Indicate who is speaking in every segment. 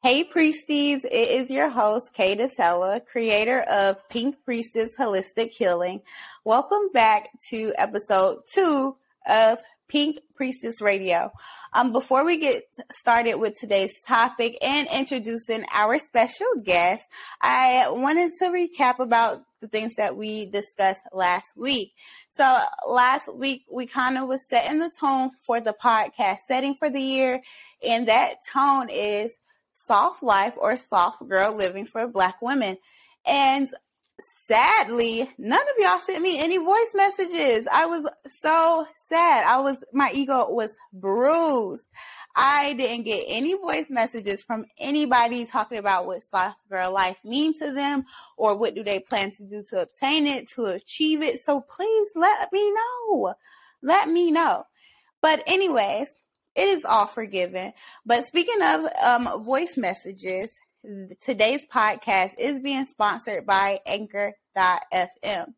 Speaker 1: Hey Priesties, it is your host, Kay Datella, creator of Pink Priestess Holistic Healing. Welcome back to episode two of Pink Priestess Radio. Um, before we get started with today's topic and introducing our special guest, I wanted to recap about the things that we discussed last week. So last week we kind of was setting the tone for the podcast setting for the year, and that tone is soft life or soft girl living for black women. And sadly, none of y'all sent me any voice messages. I was so sad. I was, my ego was bruised. I didn't get any voice messages from anybody talking about what soft girl life means to them or what do they plan to do to obtain it, to achieve it. So please let me know. Let me know. But anyways, it is all forgiven. But speaking of um, voice messages, today's podcast is being sponsored by Anchor.fm.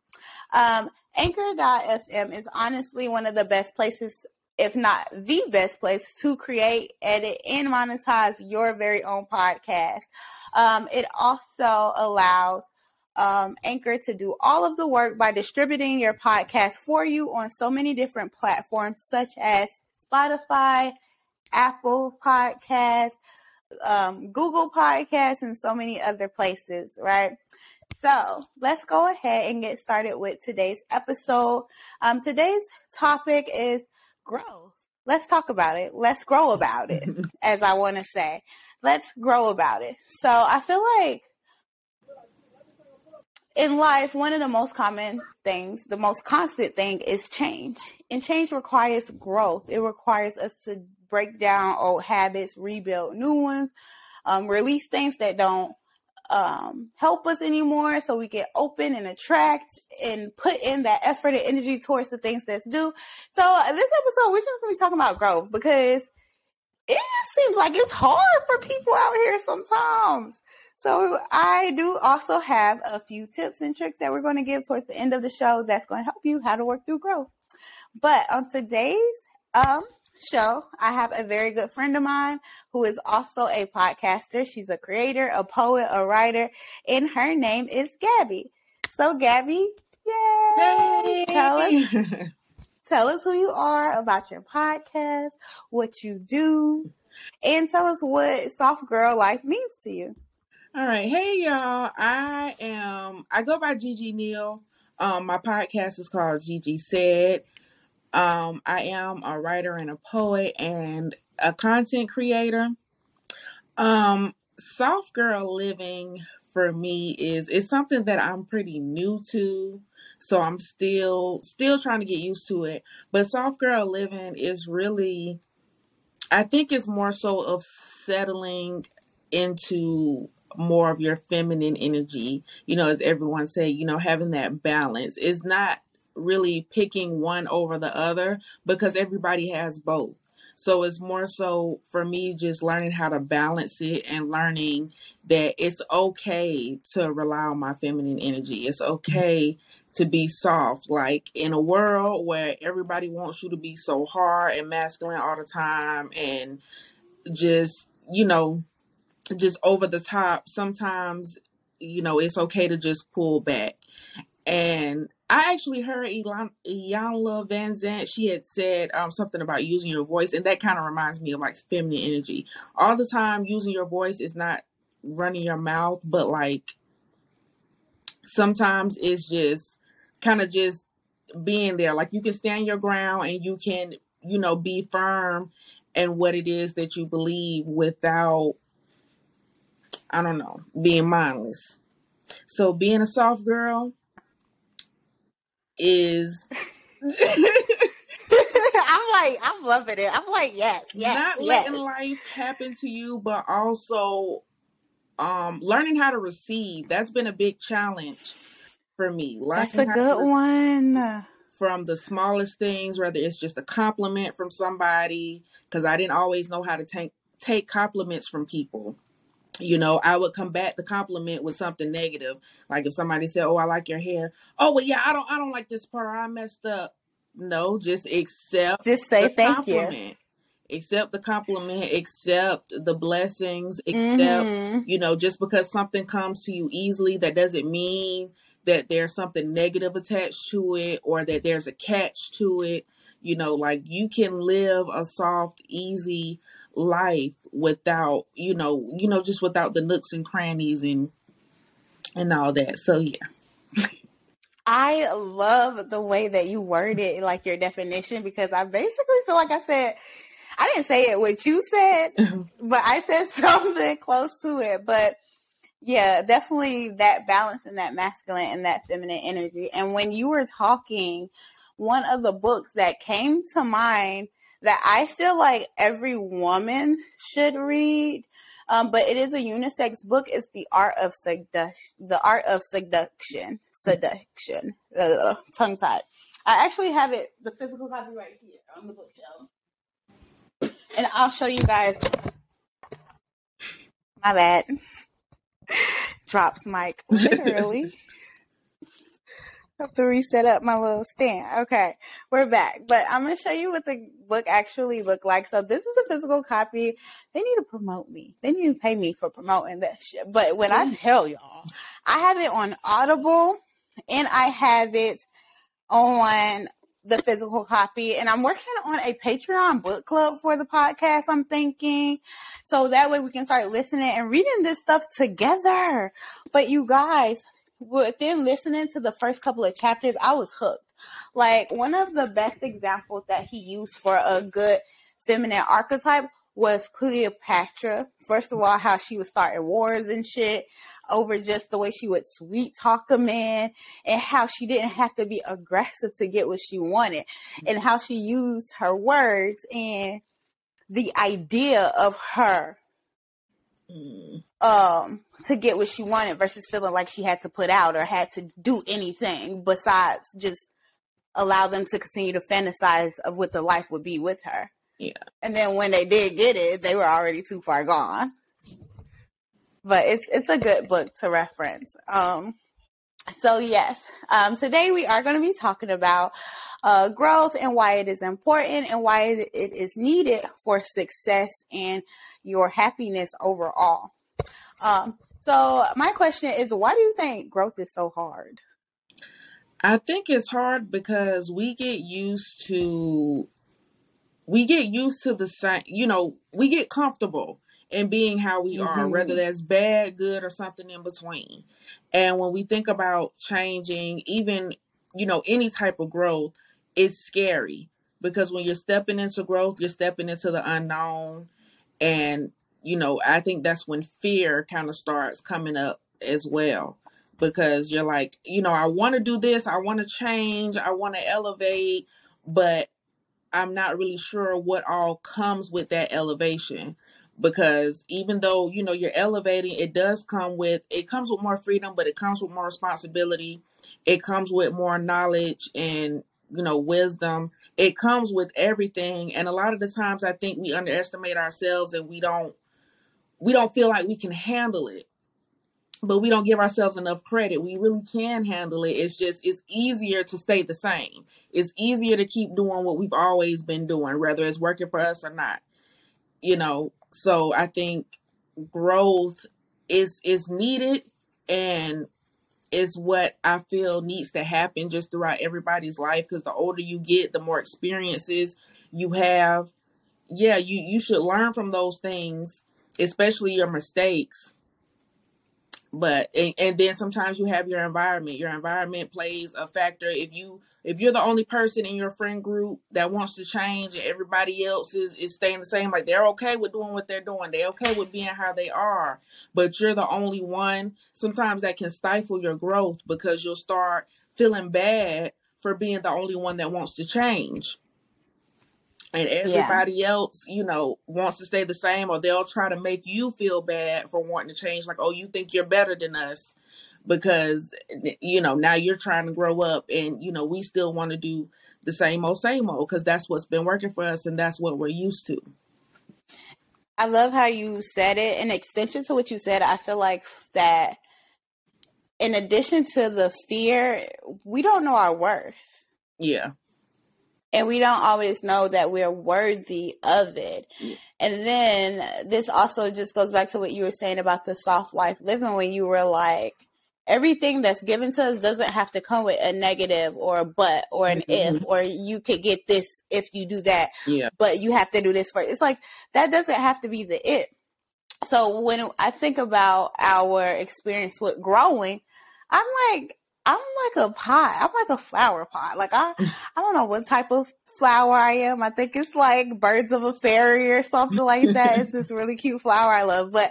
Speaker 1: Um, Anchor.fm is honestly one of the best places, if not the best place, to create, edit, and monetize your very own podcast. Um, it also allows um, Anchor to do all of the work by distributing your podcast for you on so many different platforms, such as Spotify, Apple Podcasts, um, Google Podcasts, and so many other places, right? So let's go ahead and get started with today's episode. Um, today's topic is growth. Let's talk about it. Let's grow about it, as I want to say. Let's grow about it. So I feel like in life, one of the most common things, the most constant thing is change. And change requires growth. It requires us to break down old habits, rebuild new ones, um, release things that don't um, help us anymore so we get open and attract and put in that effort and energy towards the things that's due. So uh, this episode, we're just going to be talking about growth because it just seems like it's hard for people out here sometimes. So I do also have a few tips and tricks that we're going to give towards the end of the show that's going to help you how to work through growth. But on today's um, show, I have a very good friend of mine who is also a podcaster. She's a creator, a poet, a writer, and her name is Gabby. So, Gabby, yay! Tell us, tell us who you are, about your podcast, what you do, and tell us what soft girl life means to you.
Speaker 2: All right, hey y'all. I am. I go by Gege Neal. Um, my podcast is called Gege Said. Um, I am a writer and a poet and a content creator. Um, soft girl living for me is is something that I'm pretty new to. So I'm still still trying to get used to it. But soft girl living is really I think it's more so of settling into more of your feminine energy, you know, as everyone say, you know, having that balance is not really picking one over the other because everybody has both. So it's more so for me just learning how to balance it and learning that it's okay to rely on my feminine energy. It's okay to be soft. Like in a world where everybody wants you to be so hard and masculine all the time and just, you know, just over the top, sometimes, you know, it's okay to just pull back. And I actually heard Iyanla Vanzant. She had said um, something about using your voice, and that kind of reminds me of like feminine energy. All the time, using your voice is not running your mouth, but like sometimes it's just kind of just being there. Like you can stand your ground and you can, you know, be firm in what it is that you believe without, I don't know, being mindless. So being a soft girl is
Speaker 1: I'm like, I'm loving it. I'm like, yes, yes,
Speaker 2: not
Speaker 1: yes.
Speaker 2: letting life happen to you, but also um learning how to receive. That's been a big challenge for me.
Speaker 1: That's a
Speaker 2: Learning how to
Speaker 1: good one.
Speaker 2: from the smallest things, whether it's just a compliment from somebody, because I didn't always know how to take take compliments from people. You know, I would combat the compliment with something negative. Like if somebody said, "Oh, I like your hair." Oh, well, yeah, I don't, I don't like this part. I messed up. No, just accept
Speaker 1: Just say
Speaker 2: the
Speaker 1: thank you.
Speaker 2: compliment. accept the compliment, accept the blessings, accept, mm-hmm. you know, just because something comes to you easily, that doesn't mean that there's something negative attached to it or that there's a catch to it. You know, like you can live a soft, easy life without, you know, you know, just without the nooks and crannies and and all that. So yeah.
Speaker 1: I love the way that you worded like your definition because I basically feel like I said I didn't say it what you said, but I said something close to it. But yeah, definitely that balance and that masculine and that feminine energy. And when you were talking, one of the books that came to mind that I feel like every woman should read, um, but it is a unisex book, It's the art of seduction. The art of seduction. Seduction. tongue tied. I actually have it, the physical copy right here on the bookshelf and I'll show you guys. My bad. Drops mic literally. have to reset up my little stand. Okay, we're back. But I'm gonna show you what the book actually looked like. So this is a physical copy. They need to promote me. They need to pay me for promoting that shit. But when I mm. tell y'all, I have it on Audible and I have it on the physical copy and I'm working on a Patreon book club for the podcast. I'm thinking so that way we can start listening and reading this stuff together. But you guys, within listening to the first couple of chapters, I was hooked. Like one of the best examples that he used for a good feminine archetype was Cleopatra. First of all, how she was starting wars and shit over just the way she would sweet talk a man and how she didn't have to be aggressive to get what she wanted and how she used her words and the idea of her mm. Um to get what she wanted versus feeling like she had to put out or had to do anything besides just allow them to continue to fantasize of what the life would be with her.
Speaker 2: Yeah.
Speaker 1: And then when they did get it, they were already too far gone. But it's it's a good book to reference. Um so yes, um, today we are going to be talking about uh, growth and why it is important and why it is needed for success and your happiness overall. Um, so my question is, why do you think growth is so hard?
Speaker 2: I think it's hard because we get used to we get used to the same, you know, we get comfortable in being how we are, whether mm-hmm. that's bad, good, or something in between. And when we think about changing, even, you know, any type of growth, it's scary because when you're stepping into growth, you're stepping into the unknown. And, you know, I think that's when fear kind of starts coming up as well. Because you're like, you know, I want to do this, I want to change, I want to elevate, but I'm not really sure what all comes with that elevation. Because even though you know you're elevating it does come with it comes with more freedom but it comes with more responsibility. It comes with more knowledge and you know wisdom. It comes with everything. And a lot of the times i think we underestimate ourselves and we don't we don't feel like we can handle it but we don't give ourselves enough credit. We really can handle it. It's just it's easier to stay the same. It's easier to keep doing what we've always been doing, whether it's working for us or not. You know, so I think growth is is needed and is what I feel needs to happen just throughout everybody's life because the older you get, the more experiences you have. Yeah, you you should learn from those things, especially your mistakes. But and, and then sometimes you have your environment. Your environment plays a factor. If you if you're the only person in your friend group that wants to change and everybody else is, is staying the same like they're okay with doing what they're doing. They're okay with being how they are. But you're the only one. Sometimes that can stifle your growth because you'll start feeling bad for being the only one that wants to change and Yeah. everybody else, you know, wants to stay the same, or they'll try to make you feel bad for wanting to change. Like, oh, you think you're better than us because, eh, you know, now you're trying to grow up, and you know, we still want to do the same old, same old because that's what's been working for us, and that's what we're used to.
Speaker 1: I love how you said it. In extension to what you said, I feel like that in addition to the fear, we don't know our worth.
Speaker 2: Yeah
Speaker 1: and we don't always know that we're worthy of it.
Speaker 2: Yeah.
Speaker 1: And then this also just goes back to what you were saying about the soft life living when you were like, everything that's given to us doesn't have to come with a negative or a but or an
Speaker 2: Mhm.
Speaker 1: if or you could get this if you do that,
Speaker 2: Yeah.
Speaker 1: but you have to do this first. It's like that doesn't have to be the it. So when I think about our experience with growing, I'm like I'm like a pot. I'm like a flower pot. Like I I don't know what type of flower I am. I think it's like birds of a fairy or something like that. it's this really cute flower I love. But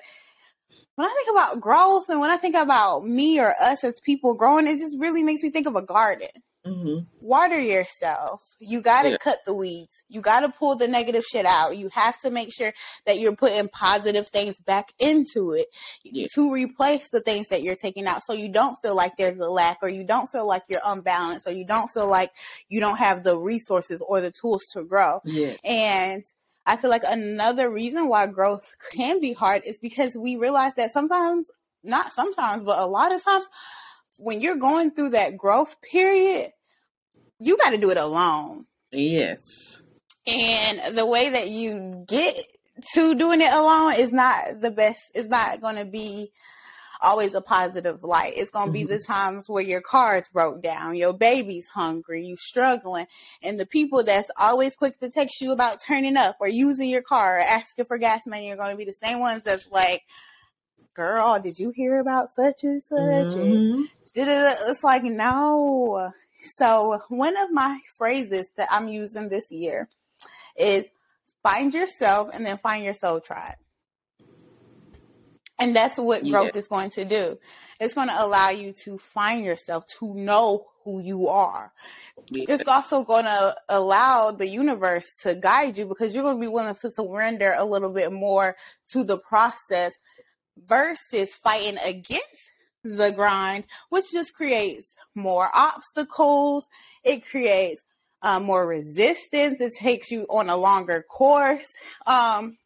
Speaker 1: when I think about growth and when I think about me or us as people growing, it just really makes me think of a garden.
Speaker 2: Hmm
Speaker 1: Water yourself. You got to
Speaker 2: Yeah.
Speaker 1: cut the weeds. You got to pull the negative shit out. You have to make sure that you're putting positive things back into it
Speaker 2: Yeah.
Speaker 1: to replace the things that you're taking out so you don't feel like there's a lack or you don't feel like you're unbalanced or you don't feel like you don't have the resources or the tools to grow.
Speaker 2: Yeah.
Speaker 1: And I feel like another reason why growth can be hard is because we realize that sometimes, not sometimes, but a lot of times, when you're going through that growth period, you got to do it alone.
Speaker 2: Yes.
Speaker 1: And the way that you get to doing it alone is not the best, is not going to be always a positive light. It's going to be the times where your car is broke down, your baby's hungry, you struggling, and the people that's always quick to text you about turning up or using your car or asking for gas money are going to be the same ones that's like, girl, did you hear about such and such? And
Speaker 2: Mhm.
Speaker 1: It's like, no. So, one of my phrases that I'm using this year is find yourself and then find your soul tribe. And that's what
Speaker 2: Yeah.
Speaker 1: growth is going to do. It's going to allow you to find yourself, to know who you are.
Speaker 2: Yeah.
Speaker 1: It's also going to allow the universe to guide you because you're going to be willing to surrender a little bit more to the process versus fighting against the grind, which just creates more obstacles. It creates uh, more resistance. It takes you on a longer course. Um,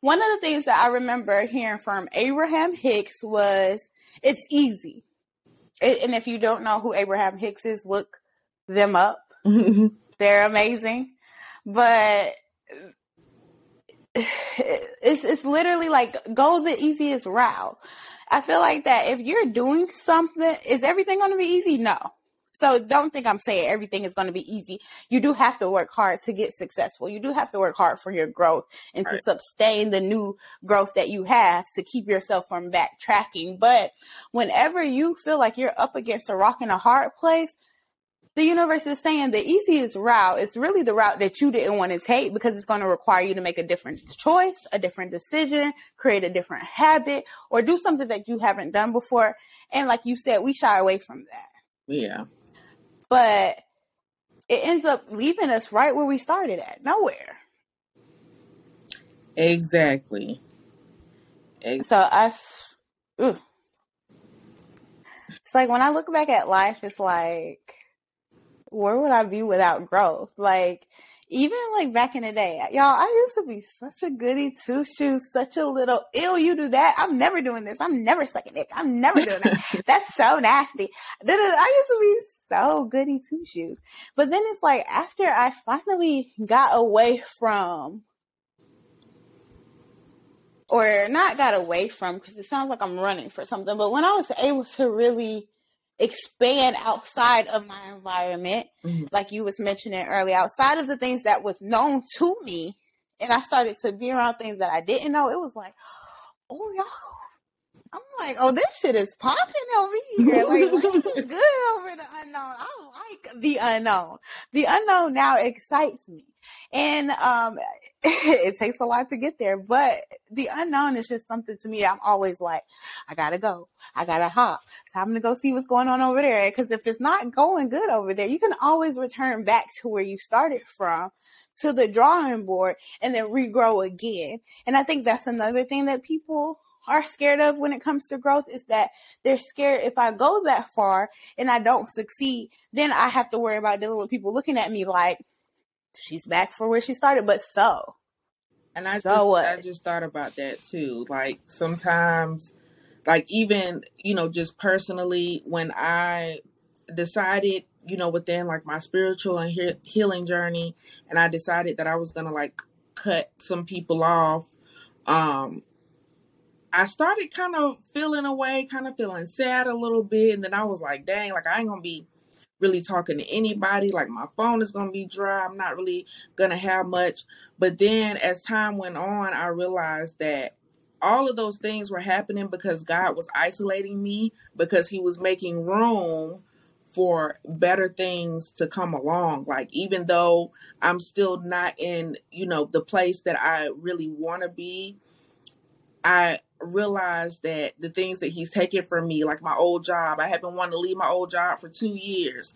Speaker 1: one of the things that I remember hearing from Abraham Hicks was, "It's easy." A- And if you don't know who Abraham Hicks is, look them up. They're amazing. But it's it's literally like go the easiest route. I feel like that if you're doing something, is everything going to be easy? No. So don't think I'm saying everything is going to be easy. You do have to work hard to get successful. You do have to work hard for your growth and to sustain the new growth that you have to keep yourself from backtracking. But whenever you feel like you're up against a rock in a hard place, the universe is saying the easiest route is really the route that you didn't want to take because it's going to require you to make a different choice, a different decision, create a different habit, or do something that you haven't done before. And like you said, we shy away from that.
Speaker 2: yeah.
Speaker 1: But it ends up leaving us right where we started at, nowhere.
Speaker 2: Exactly. Ex-
Speaker 1: So I, f- it's like when I look back at life, it's like, where would I be without growth? Like, even like back in the day, y'all, I used to be such a goody two shoes, such a little ill. You do that? I'm never doing this. I'm never sucking dick. I'm never doing that. That's so nasty. Uh, I used to be so goody two shoes, but then it's like after I finally got away from or not got away from because it sounds like I'm running for something, but when I was able to really expand outside of my environment,
Speaker 2: Mhm.
Speaker 1: like you was mentioning earlier, outside of the things that was known to me, and I started to be around things that I didn't know, it was like, oh y'all. I'm like, oh, this shit is popping over here. Like, life is good over the unknown. I like the unknown. The unknown now excites me. And um it takes a lot to get there, but the unknown is just something to me. I'm always like, I gotta go. I gotta hop. Time to go see what's going on over there. Because if it's not going good over there, you can always return back to where you started from, to the drawing board, and then regrow again. And I think that's another thing that people are scared of when it comes to growth is that they're scared if I go that far and I don't succeed, then I have to worry about dealing with people looking at me like she's back for where she started. But so,
Speaker 2: And I
Speaker 1: So
Speaker 2: just,
Speaker 1: what?
Speaker 2: I just thought about that too. Like sometimes, like even you know, just personally, when I decided you know, within like my spiritual and he- healing journey, and I decided that I was gonna like cut some people off. Um, I started kind of feeling away, kind of feeling sad a little bit, and then I was like, dang, like I ain't gonna be really talking to anybody. Like my phone is gonna be dry. I'm not really gonna have much. But then as time went on, I realized that all of those things were happening because God was isolating me because he was making room for better things to come along like even though I'm still not in you know the place that I really want to be I realized that the things that he's taken from me like my old job I had been wanting to leave my old job for 2 years.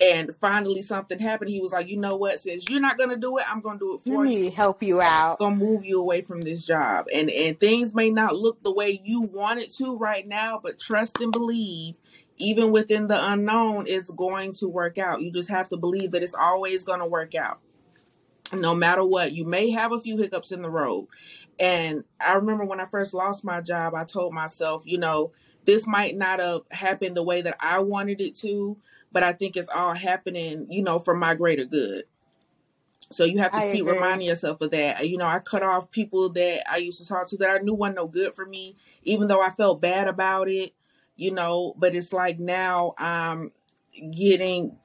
Speaker 2: And finally something happened. He was like you know what? Since you're not going to do it i'm going to do it
Speaker 1: Let
Speaker 2: for you.
Speaker 1: me help you out.
Speaker 2: going to move you away from this job. And and things may not look the way you want it to right now but trust and believe even within the unknown it's going to work out. You just have to believe that it's always going to work out no matter what you may have a few hiccups in the road and i remember when i first lost my job i told myself you know this might not have happened the way that i wanted it to but i think it's all happening you know for my greater good so you have to
Speaker 1: I
Speaker 2: keep
Speaker 1: agree.
Speaker 2: reminding yourself of that. You know, I cut off people that I used to talk to that I knew weren't no good for me, even though I felt bad about it, you know, but it's like now I'm getting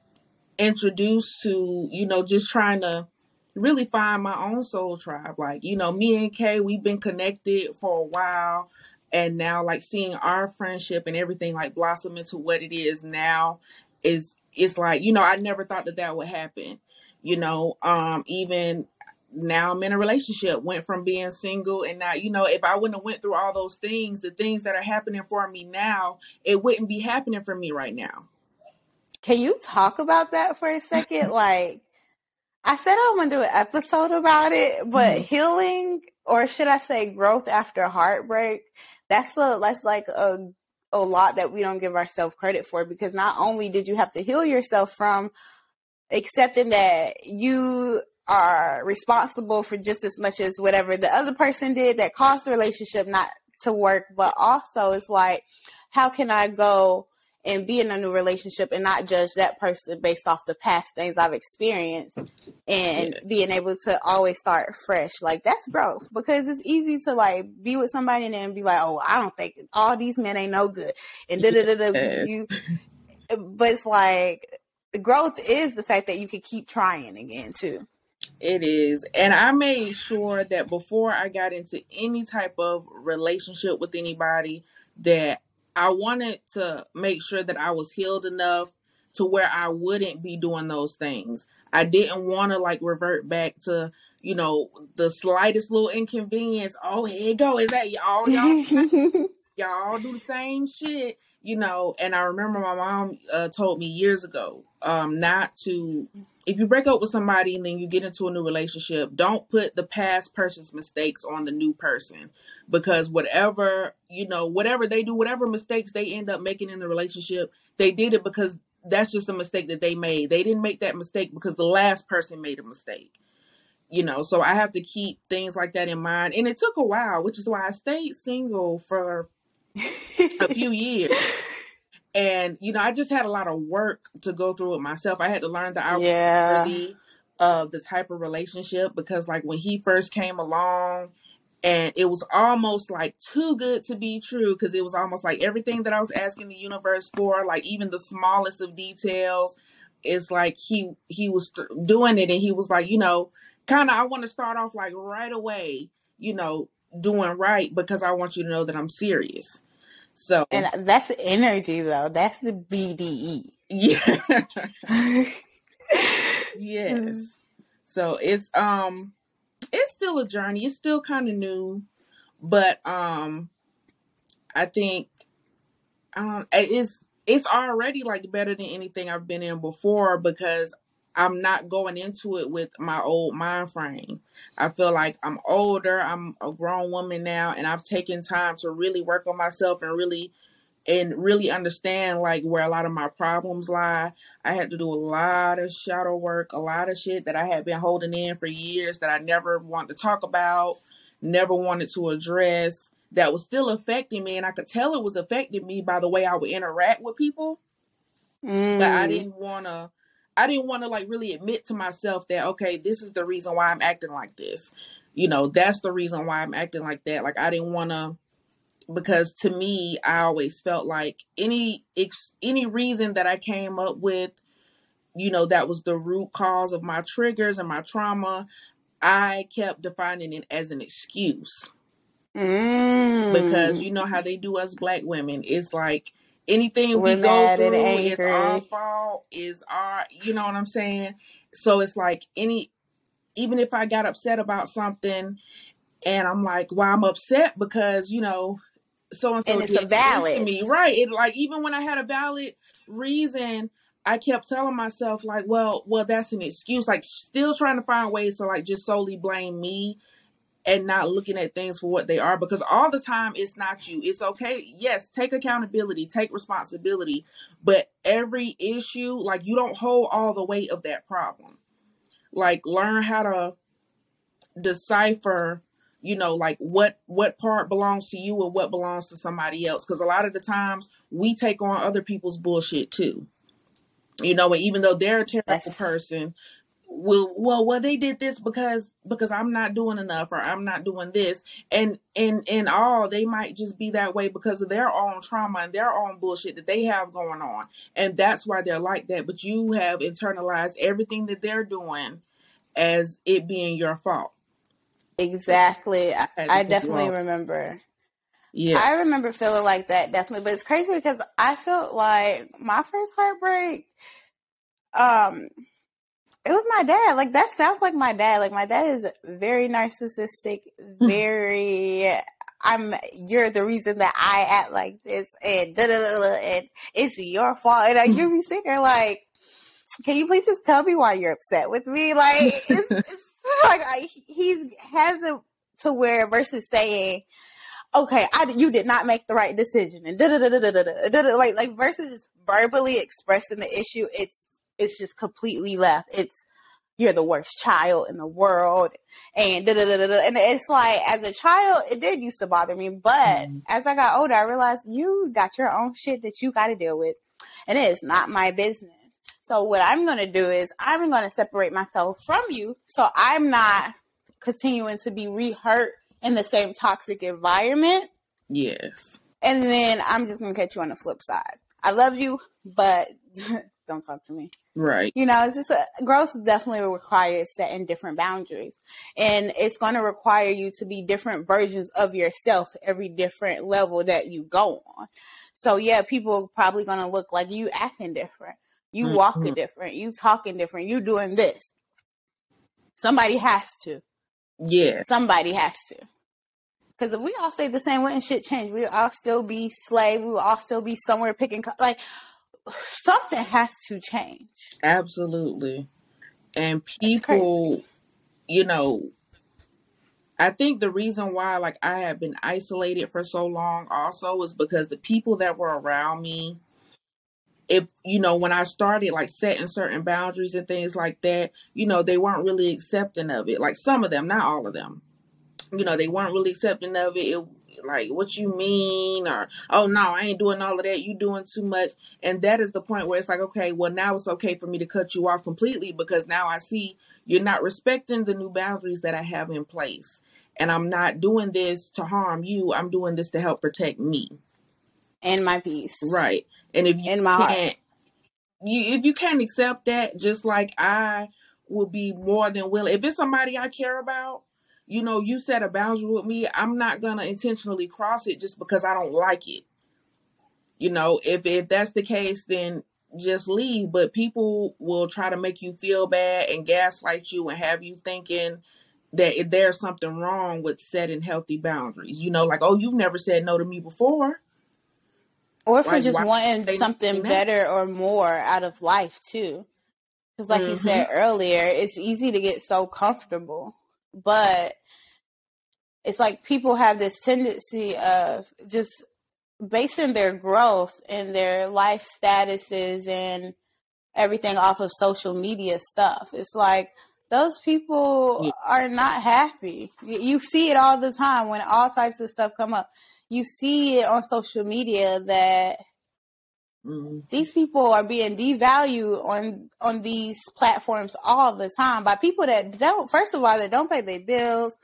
Speaker 2: introduced to, you know, just trying to really find my own soul tribe. Like, you know, me and Kay, we've been connected for a while. And now like seeing our friendship and everything like blossom into what it is now is it's like, you know, I never thought that that would happen. You know, um even now I'm in a relationship, went from being single and now, you know, if I wouldn't have went through all those things, the things that are happening for me now, it wouldn't be happening for me right now.
Speaker 1: Can you talk about that for a second? Like, I said I'm gonna do an episode about it, but
Speaker 2: Mhm.
Speaker 1: healing, or should I say growth after heartbreak, that's a that's like a a lot that we don't give ourselves credit for because not only did you have to heal yourself from accepting that you are responsible for just as much as whatever the other person did that caused the relationship not to work, but also it's like, how can I go and be in a new relationship and not judge that person based off the past things I've experienced and
Speaker 2: Yeah.
Speaker 1: being able to always start fresh. Like that's growth because it's easy to like be with somebody and then be like, oh, I don't think all these men ain't no good and da da da da. You, but it's like growth is the fact that you can keep trying again too.
Speaker 2: It is. And I made sure that before I got into any type of relationship with anybody that I wanted to make sure that I was healed enough to where I wouldn't be doing those things. I didn't want to like revert back to, you know, the slightest little inconvenience. Oh, here you go. Is that y'all y'all y'all do the same shit, you know. And I remember my mom uh, told me years ago, um, not to if you break up with somebody and then you get into a new relationship, don't put the past person's mistakes on the new person. Because whatever you know, whatever they do, whatever mistakes they end up making in the relationship, they did it because that's just a mistake that they made. They didn't make that mistake because the last person made a mistake you know. So i have to keep things like that in mind. And it took a while which is why i stayed single for a few years and you know i just had a lot of work to go through it myself i had to learn that i was
Speaker 1: yeah.
Speaker 2: worthy of the type of relationship because like when he first came along and it was almost like too good to be true because it was almost like everything that i was asking the universe for like even the smallest of details it's like he he was th- doing it and he was like you know kind of i want to start off like right away you know doing right because i want you to know that i'm serious so
Speaker 1: And that's energy though. That's the BDE.
Speaker 2: yeah. Yes. So it's um it's still a journey. It's still kind of new. But um i think um it's it's already like better than anything i've been in before because i'm not going into it with my old mind frame i feel like i'm older i'm a grown woman now and i've taken time to really work on myself and really and really understand like where a lot of my problems lie. I had to do a lot of shadow work, a lot of shit that I had been holding in for years that I never wanted to talk about, never wanted to address, that was still affecting me. And I could tell it was affecting me by the way I would interact with people. mm. but I
Speaker 1: Mm.
Speaker 2: didn't want to. I didn't want to like really admit to myself that okay, this is the reason why I'm acting like this. You know, that's the reason why I'm acting like that. Like I didn't want to because to me, I always felt like any ex, any reason that I came up with, you know, that was the root cause of my triggers and my trauma. I kept defining it as an excuse because
Speaker 1: Mm.
Speaker 2: you know how they do us black women. It's like anything
Speaker 1: We're
Speaker 2: we go
Speaker 1: mad and
Speaker 2: through is our
Speaker 1: angry.
Speaker 2: fault, is our, you know what I'm saying? So it's like any, even if I got upset about something and I'm like, well, I'm upset because, you know, so and so
Speaker 1: And it's a
Speaker 2: did this to
Speaker 1: valid.
Speaker 2: me. Right. It like even when I had a valid reason, I kept telling myself like, well, well, that's an excuse. Like still trying to find ways to like just solely blame me and not looking at things for what they are because all the time it's not you. It's okay. Yes, take accountability, take responsibility, but every issue, like you don't hold all the weight of that problem. Like learn how to decipher you know like what what part belongs to you and what belongs to somebody else because a lot of the times we take on other people's bullshit too you know and even though they're a terrible person will well well they did this because because i'm not doing enough or i'm not doing this and and in all they might just be that way because of their own trauma and their own bullshit that they have going on and that's why they're like that but you have internalized everything that they're doing as it being your fault
Speaker 1: exactly. I,
Speaker 2: I had to
Speaker 1: I
Speaker 2: cut you
Speaker 1: definitely remember.
Speaker 2: yeah
Speaker 1: I remember feeling like that definitely, but it's crazy because I felt like my first heartbreak. Um, it was my dad. Like that sounds like my dad. Like my dad is very narcissistic, very I'm you're the reason that I act like this and da da da and it's your fault. And I you be sitting there like, Can you please just tell me why you're upset with me? Like it's, it's like I, he has it to where versus saying okay, I you did not make the right decision, and da da da da da da da. Like like versus verbally expressing the issue, it's it's just completely left. It's you're the worst child in the world, and da da da da. And it's like as a child, it did used to bother me, but
Speaker 2: Mhm.
Speaker 1: as I got older, I realized you got your own shit that you got to deal with, and it is not my business. So what I'm gonna do is I'm gonna separate myself from you, so I'm not continuing to be re-hurt in the same toxic environment.
Speaker 2: yes
Speaker 1: And then I'm just gonna catch you on the flip side. I love you, but don't talk to me.
Speaker 2: right
Speaker 1: You know, it's just a, growth definitely requires setting different boundaries, and it's going to require you to be different versions of yourself every different level that you go on. So yeah, people probably going to look like you acting different, you walking
Speaker 2: hmm
Speaker 1: different, you talking different, you doing this. Somebody has to.
Speaker 2: Yeah.
Speaker 1: Somebody has to. Because if we all stay the same way and shit change, we all still be slaves. We will all still be somewhere picking. Co- like something has to change.
Speaker 2: absolutely and people you know I think the reason why like I have been isolated for so long also is because the people that were around me if you know when I started like setting certain boundaries and things like that, you know, they weren't really accepting of it. Like some of them, not all of them. You know, they weren't really accepting of it. it like what you mean or oh no, I ain't doing all of that. You doing too much. And that is the point where it's like, okay, well now it's okay for me to cut you off completely because now I see you're not respecting the new boundaries that I have in place. And I'm not doing this to harm you. I'm doing this to help protect me.
Speaker 1: and my peace,
Speaker 2: Right. And if you
Speaker 1: in my
Speaker 2: can't you if you can't accept that, just like I will be more than willing. If it's somebody I care about, you know, you set a boundary with me, I'm not gonna intentionally cross it just because I don't like it. You know, if if that's the case, then just leave. But people will try to make you feel bad and gaslight you and have you thinking that if there's something wrong with setting healthy boundaries. You know, like, oh, you've never said no to me before.
Speaker 1: Or for
Speaker 2: Like,
Speaker 1: just wanting something better or more out of life too. Because, like you
Speaker 2: Mm-hmm.
Speaker 1: said earlier, it's easy to get so comfortable, but it's like people have this tendency of just basing their growth and their life statuses and everything off of social media stuff. It's like those people are not happy. You see it all the time when all types of stuff come up. You see it on social media that
Speaker 2: Mm-hmm.
Speaker 1: These people are being devalued on on these platforms all the time by people that don't. First of all, that don't pay their bills,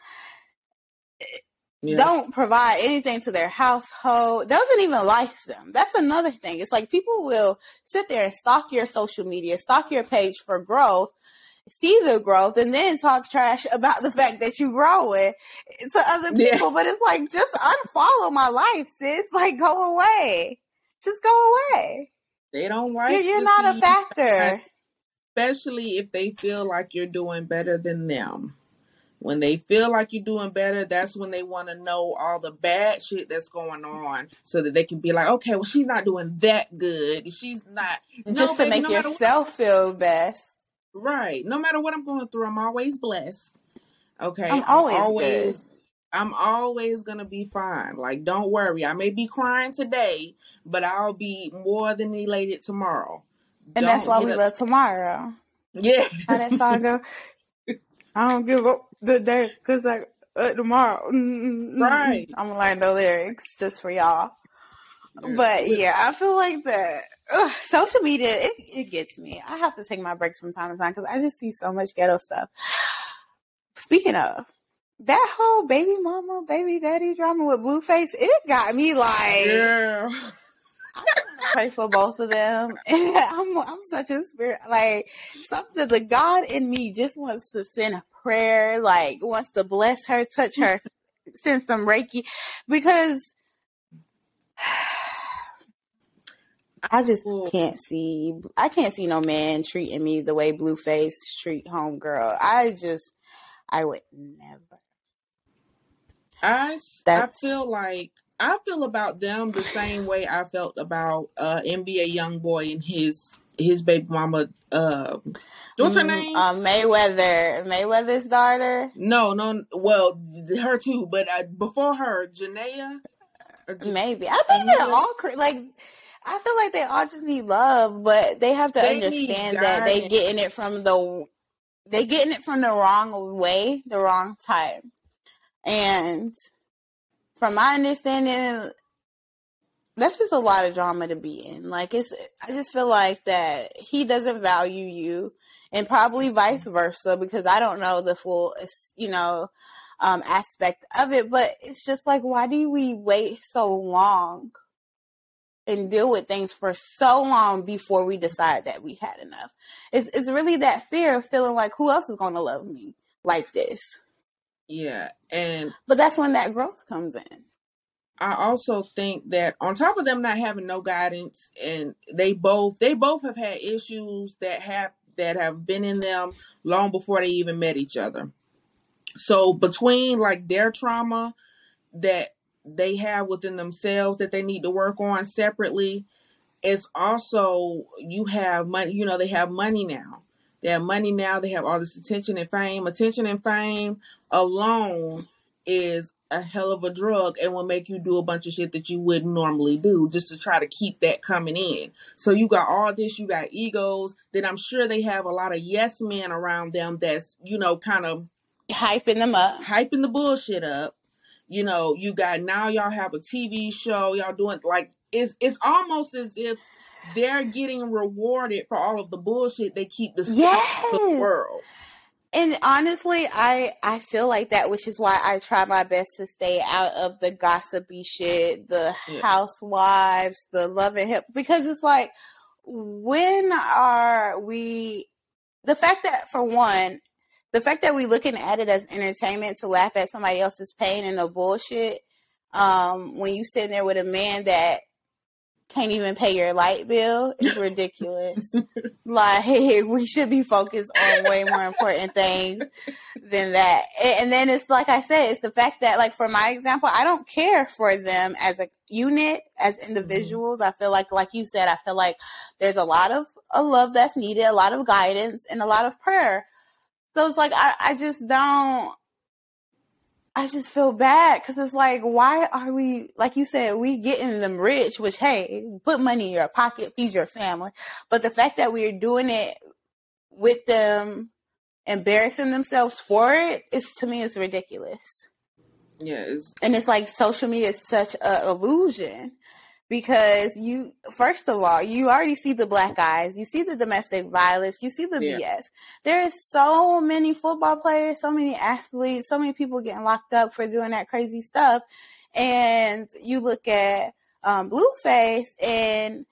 Speaker 2: Yeah.
Speaker 1: don't provide anything to their household, doesn't even like them. That's another thing. It's like people will sit there and stalk your social media, stalk your page for growth, see the growth, and then talk trash about the fact that you growing to other
Speaker 2: Yeah.
Speaker 1: people. But it's like just unfollow my life, sis. Like go away. Just go away.
Speaker 2: They don't like
Speaker 1: You're, you're not a factor.
Speaker 2: especially if they feel like you're doing better than them. When they feel like you're doing better, that's when they want to know all the bad shit that's going on so that they can be like, okay, well, she's not doing that good. She's not. No,
Speaker 1: Just to
Speaker 2: baby,
Speaker 1: make
Speaker 2: no matter what,
Speaker 1: yourself feel best.
Speaker 2: right. No matter what I'm going through, I'm always blessed. Okay.
Speaker 1: I'm always good.
Speaker 2: I'm always gonna be fine. Like, don't worry. I may be crying today, but I'll be more than elated tomorrow.
Speaker 1: And that's
Speaker 2: Don't
Speaker 1: why we
Speaker 2: up-
Speaker 1: love tomorrow.
Speaker 2: Yeah.
Speaker 1: How that song go? I don't give up the day because like uh, tomorrow. Mm-mm-mm.
Speaker 2: Right.
Speaker 1: I'm gonna learn the lyrics just for y'all.
Speaker 2: Yeah.
Speaker 1: But yeah, I feel like that ugh, social media it, it gets me. I have to take my breaks from time to time because I just see so much ghetto stuff. Speaking of that whole baby mama, baby daddy drama with Blueface, it got me like
Speaker 2: Girl.
Speaker 1: pray for both of them. I'm I'm such a spirit like something the God in me just wants to send a prayer, like wants to bless her, touch her, send some Reiki because I just can't see I can't see no man treating me the way Blueface treat homegirl. I just I would never.
Speaker 2: I, s- I
Speaker 1: That's-
Speaker 2: feel like I feel about them the same way I felt about uh NBA YoungBoy and his his baby mama uh what's her
Speaker 1: Mm,
Speaker 2: name?
Speaker 1: Uh, Mayweather, Mayweather's daughter.
Speaker 2: no, no well her too, but uh, before her, Janaea or
Speaker 1: Maybe. I think they're all like. I feel like they all just need love, but they have to
Speaker 2: They need
Speaker 1: understand that they
Speaker 2: guidance.
Speaker 1: getting it from the they getting it from the wrong way, the wrong time. And from my understanding, that's just a lot of drama to be in. Like it's I just feel like that he doesn't value you and probably vice versa because I don't know the full you know um aspect of it, but it's just like why do we wait so long and deal with things for so long before we decide that we had enough? It's it's really that fear of feeling like who else is going to love me like this.
Speaker 2: Yeah, and
Speaker 1: But that's when that growth comes in.
Speaker 2: I also think that on top of them not having no guidance and they both they both have had issues that have that have been in them long before they even met each other. So between like their trauma that they have within themselves that they need to work on separately, it's also you have money, you know, they have money now. They have money now, they have all this attention and fame. Attention and fame alone is a hell of a drug and will make you do a bunch of shit that you wouldn't normally do just to try to keep that coming in. So you got all this, you got egos, then I'm sure they have a lot of yes men around them that's, you know, kind of
Speaker 1: Hyping them up.
Speaker 2: hyping the bullshit up. You know, you got now y'all have a TV show, y'all doing like it's it's almost as if they're getting rewarded for all of the bullshit they keep displaying to the world.
Speaker 1: And honestly, I I feel like that, which is why I try my best to stay out of the gossipy shit, the
Speaker 2: Yeah.
Speaker 1: housewives, the love and hip, because it's like, when are we? The fact that, for one, the fact that we looking at it as entertainment to laugh at somebody else's pain and the bullshit, um, when you sitting there with a man that can't even pay your light bill is ridiculous. like we should be focused on way more important things than that. And then it's like I said, it's the fact that like for my example, I don't care for them as a unit, as mm-hmm. individuals. I feel like like you said, I feel like there's a lot of a love that's needed, a lot of guidance and a lot of prayer. So it's like I, I just don't I just feel bad because it's like, why are we, like you said, we getting them rich, which, hey, put money in your pocket, feed your family. But the fact that we're doing it with them embarrassing themselves for it is, to me, is ridiculous.
Speaker 2: It's,
Speaker 1: And it's like social media is such a illusion because you first of all you already see the black eyes you see the domestic violence you see the yeah. bs there is so many football players so many athletes so many people getting locked up for doing that crazy stuff and you look at um, blueface and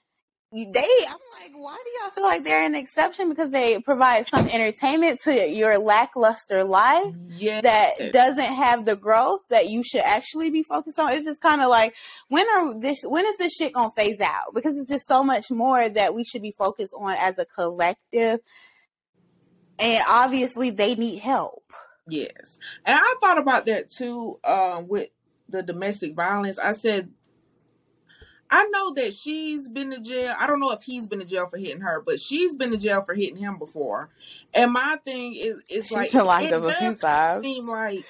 Speaker 1: they i'm like why do y'all feel like they're an exception? Because they provide some entertainment to your lackluster life yes. that doesn't have the growth that you should actually be focused on. It's just kind of like when are this when is this shit gonna phase out? Because it's just so much more that we should be focused on as a collective. And obviously they need help.
Speaker 2: Yes. And i thought about that too um, with the domestic violence. I said I know that she's been to jail. I don't know if he's been to jail for hitting her, but she's been to jail for hitting him before. And my thing is, it's like
Speaker 1: been locked up a few times.
Speaker 2: Seem like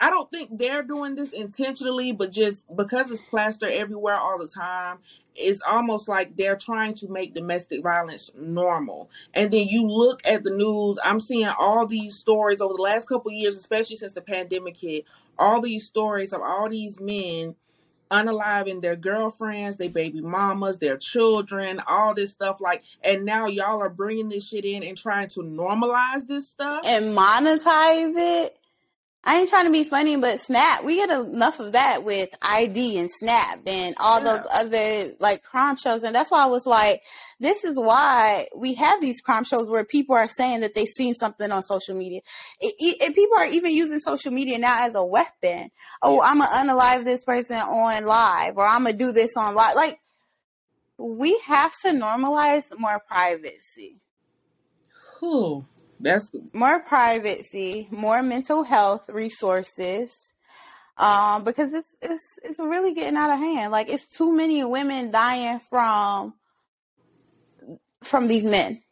Speaker 2: I don't think they're doing this intentionally, but just because it's plaster everywhere all the time, it's almost like they're trying to make domestic violence normal. And then you look at the news, I'm seeing all these stories over the last couple years, especially since the pandemic hit, all these stories of all these men unaliving their girlfriends, their baby mamas, their children, all this stuff. Like, and now y'all are bringing this shit in and trying to normalize this stuff
Speaker 1: and monetize it. I ain't trying to be funny, but Snap, we get enough of that with ID and Snap and all yeah. those other like crime shows. And that's why I was like, this is why we have these crime shows where people are saying that they've seen something on social media. and people are even using social media now as a weapon. Oh, I'm going to unalive this person on live or I'm going to do this on live. Like, we have to normalize more privacy.
Speaker 2: Who? That's
Speaker 1: more privacy, more mental health resources. Um, because it's it's it's really getting out of hand. Like it's too many women dying from from these men.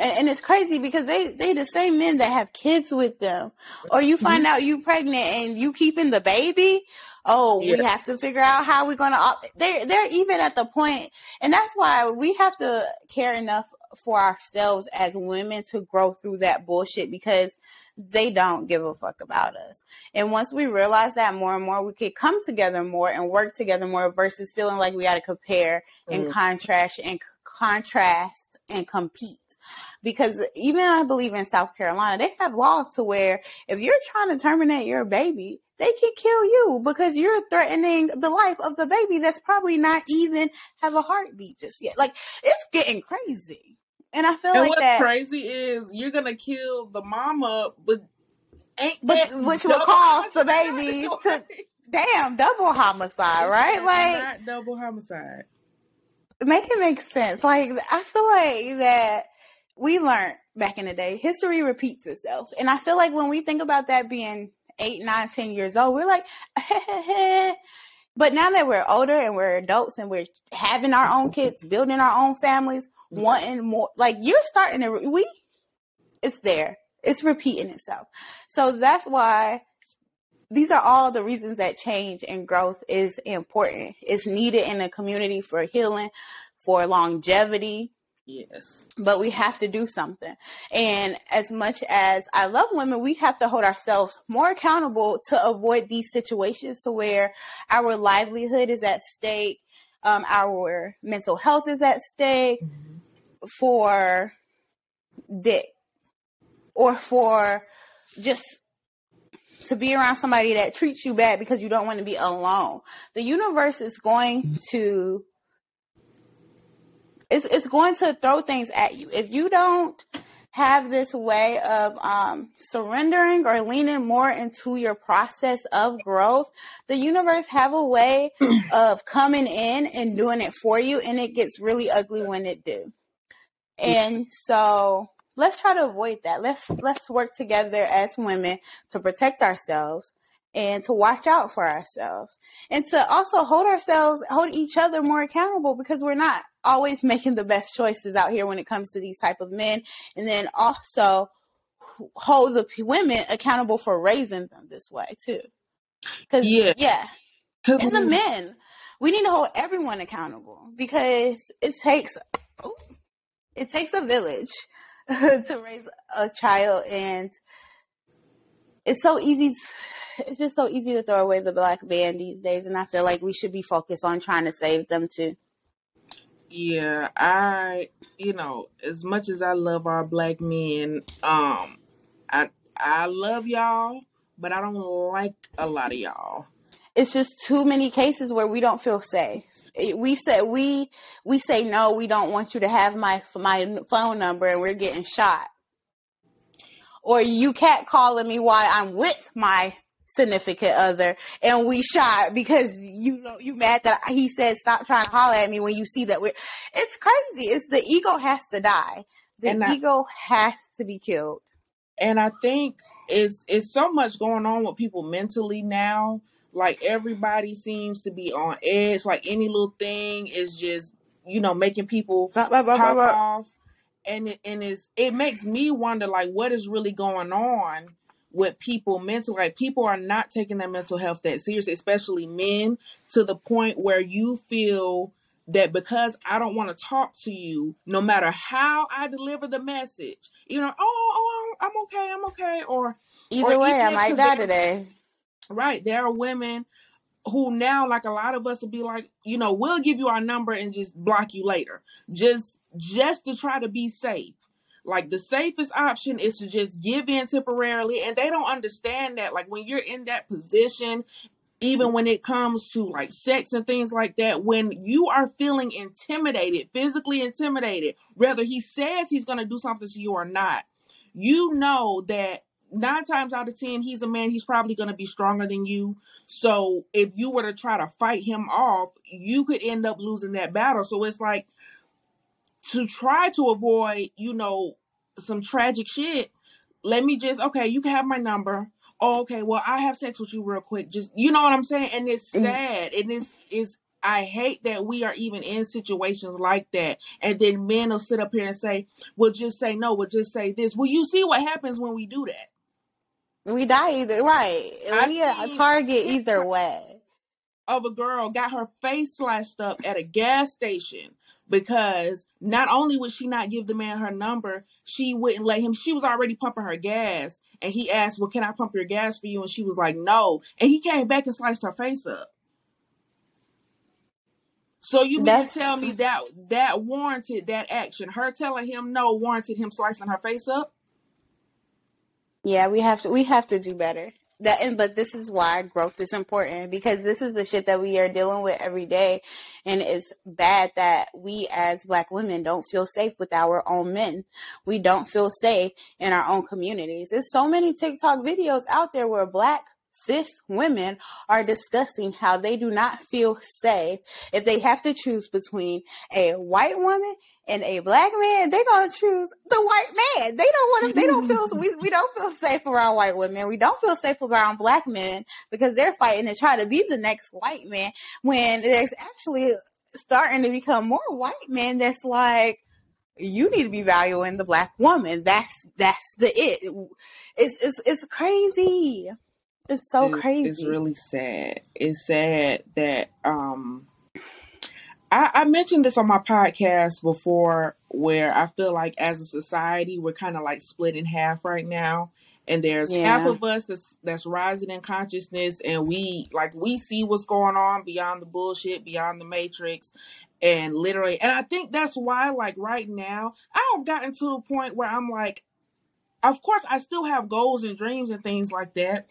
Speaker 1: And, and, it's crazy because they they the same men that have kids with them. Or you find mm-hmm. out you pregnant and you keeping the baby. Oh, yeah. we have to figure out how we're gonna. They're they're even at the point, and that's why we have to care enough for ourselves as women to grow through that bullshit because they don't give a fuck about us. And once we realize that more and more, we could come together more and work together more versus feeling like we got to compare mm-hmm. and contrast and contrast and compete. Because even I believe in South Carolina, they have laws to where if you're trying to terminate your baby, they can kill you because you're threatening the life of the baby that's probably not even have a heartbeat just yet. Like it's getting crazy. And I feel and like what's that,
Speaker 2: crazy is you're gonna kill the mama, but ain't
Speaker 1: but which will cause the baby to damn double homicide, right? Like
Speaker 2: not double homicide.
Speaker 1: Make it make sense. Like I feel like that we learned back in the day, history repeats itself, and I feel like when we think about that being eight, nine, ten years old, we're like, but now that we're older and we're adults and we're having our own kids, building our own families, wanting more. Like you're starting to we it's there. It's repeating itself. So that's why these are all the reasons that change and growth is important. It's needed in a community for healing, for longevity.
Speaker 2: Yes.
Speaker 1: But we have to do something. And as much as I love women, we have to hold ourselves more accountable to avoid these situations to where our livelihood is at stake, um, our mental health is at stake, mm-hmm for dick or for just to be around somebody that treats you bad because you don't want to be alone. The universe is going to it's it's going to throw things at you. If you don't have this way of um, surrendering or leaning more into your process of growth, the universe have a way of coming in and doing it for you, and it gets really ugly when it do. And so let's try to avoid that. Let's let's work together as women to protect ourselves and to watch out for ourselves and to also hold ourselves hold each other more accountable because we're not always making the best choices out here when it comes to these type of men. And then also hold the women accountable for raising them this way too. Because yeah. yeah. Cause and the men we need to hold everyone accountable because it takes it takes a village to raise a child and it's so easy. To, it's just so easy to throw away the black man these days, and I feel like we should be focused on trying to save them too.
Speaker 2: Yeah, I you know, as much as I love our black men, um, I I love y'all, but I don't like a lot of y'all.
Speaker 1: It's just too many cases where we don't feel safe. We say we we say no, we don't want you to have my my phone number, and we're getting shot. Or you cat calling me while I'm with my significant other and we shot because you know you mad that he said stop trying to holler at me when you see that we're it's crazy. It's the ego has to die. The and ego I, has to be killed.
Speaker 2: And i think it's it's so much going on with people mentally now. Like everybody seems to be on edge. Like any little thing is just you know making people pop off and it and it's it makes me wonder like what is really going on with people mental like people are not taking their mental health that seriously especially men to the point where you feel that because I don't want to talk to you, no matter how I deliver the message, you know, oh, oh, oh I'm okay, I'm okay, or
Speaker 1: either or way, I might die today.
Speaker 2: Right, there are women who now, like a lot of us, will be like, you know, we'll give you our number and just block you later, just just to try to be safe. Like the safest option is to just give in temporarily. And they don't understand that. Like when you're in that position, even when it comes to like sex and things like that, when you are feeling intimidated, physically intimidated, whether he says he's going to do something to you or not, you know that nine times out of ten, he's a man, he's probably going to be stronger than you. So if you were to try to fight him off, you could end up losing that battle. So it's like, to try to avoid, you know, some tragic shit, let me just okay, you can have my number. Oh, okay, well, I have sex with you real quick. Just you know what I'm saying? And it's sad. And it's is I hate that we are even in situations like that. And then men will sit up here and say, We'll just say no, we'll just say this. Well, you see what happens when we do that.
Speaker 1: We die either right. I we a target either way.
Speaker 2: Of a girl got her face slashed up at a gas station because not only would she not give the man her number, she wouldn't let him. She was already pumping her gas, and he asked, "Well, can I pump your gas for you?" And she was like, "No." And he came back and sliced her face up. So you mean to tell me that that warranted that action? Her telling him no warranted him slicing her face up?
Speaker 1: Yeah, we have to we have to do better that and but this is why growth is important because this is the shit that we are dealing with every day and it's bad that we as black women don't feel safe with our own men. We don't feel safe in our own communities. There's so many tiktok videos out there where black cis women are discussing how they do not feel safe if they have to choose between a white woman and a black man. They're gonna choose the white man. They don't want to. They don't feel. We, we don't feel safe around white women. We don't feel safe around black men because they're fighting to try to be the next white man. When there's actually starting to become more white men that's like you need to be valuing the black woman. That's that's the it. It's it's it's crazy. It's so it, crazy.
Speaker 2: It's really sad. It's sad that um I, I mentioned this on my podcast before where I feel like as a society we're kind of like split in half right now. And there's yeah. half of us that's that's rising in consciousness and we like we see what's going on beyond the bullshit, beyond the matrix. And literally and I think that's why like right now I've gotten to the point where I'm like of course I still have goals and dreams and things like that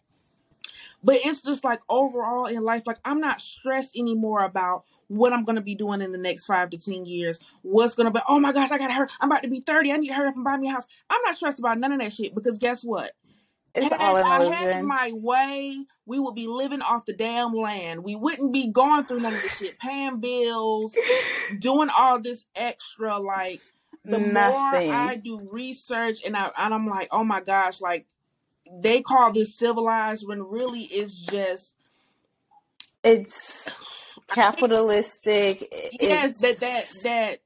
Speaker 2: but it's just like overall in life, like I'm not stressed anymore about what I'm gonna be doing in the next five to ten years. What's gonna be? Oh my gosh, I gotta hurry. I'm about to be thirty. I need to hurry up and buy me a house. I'm not stressed about none of that shit because guess what? It's Had all I had my way, we would be living off the damn land. We wouldn't be going through none of this shit, paying bills, doing all this extra. Like the Nothing. more I do research, and I and I'm like, oh my gosh, like they call this civilized when really it's just
Speaker 1: it's capitalistic.
Speaker 2: yes, that that that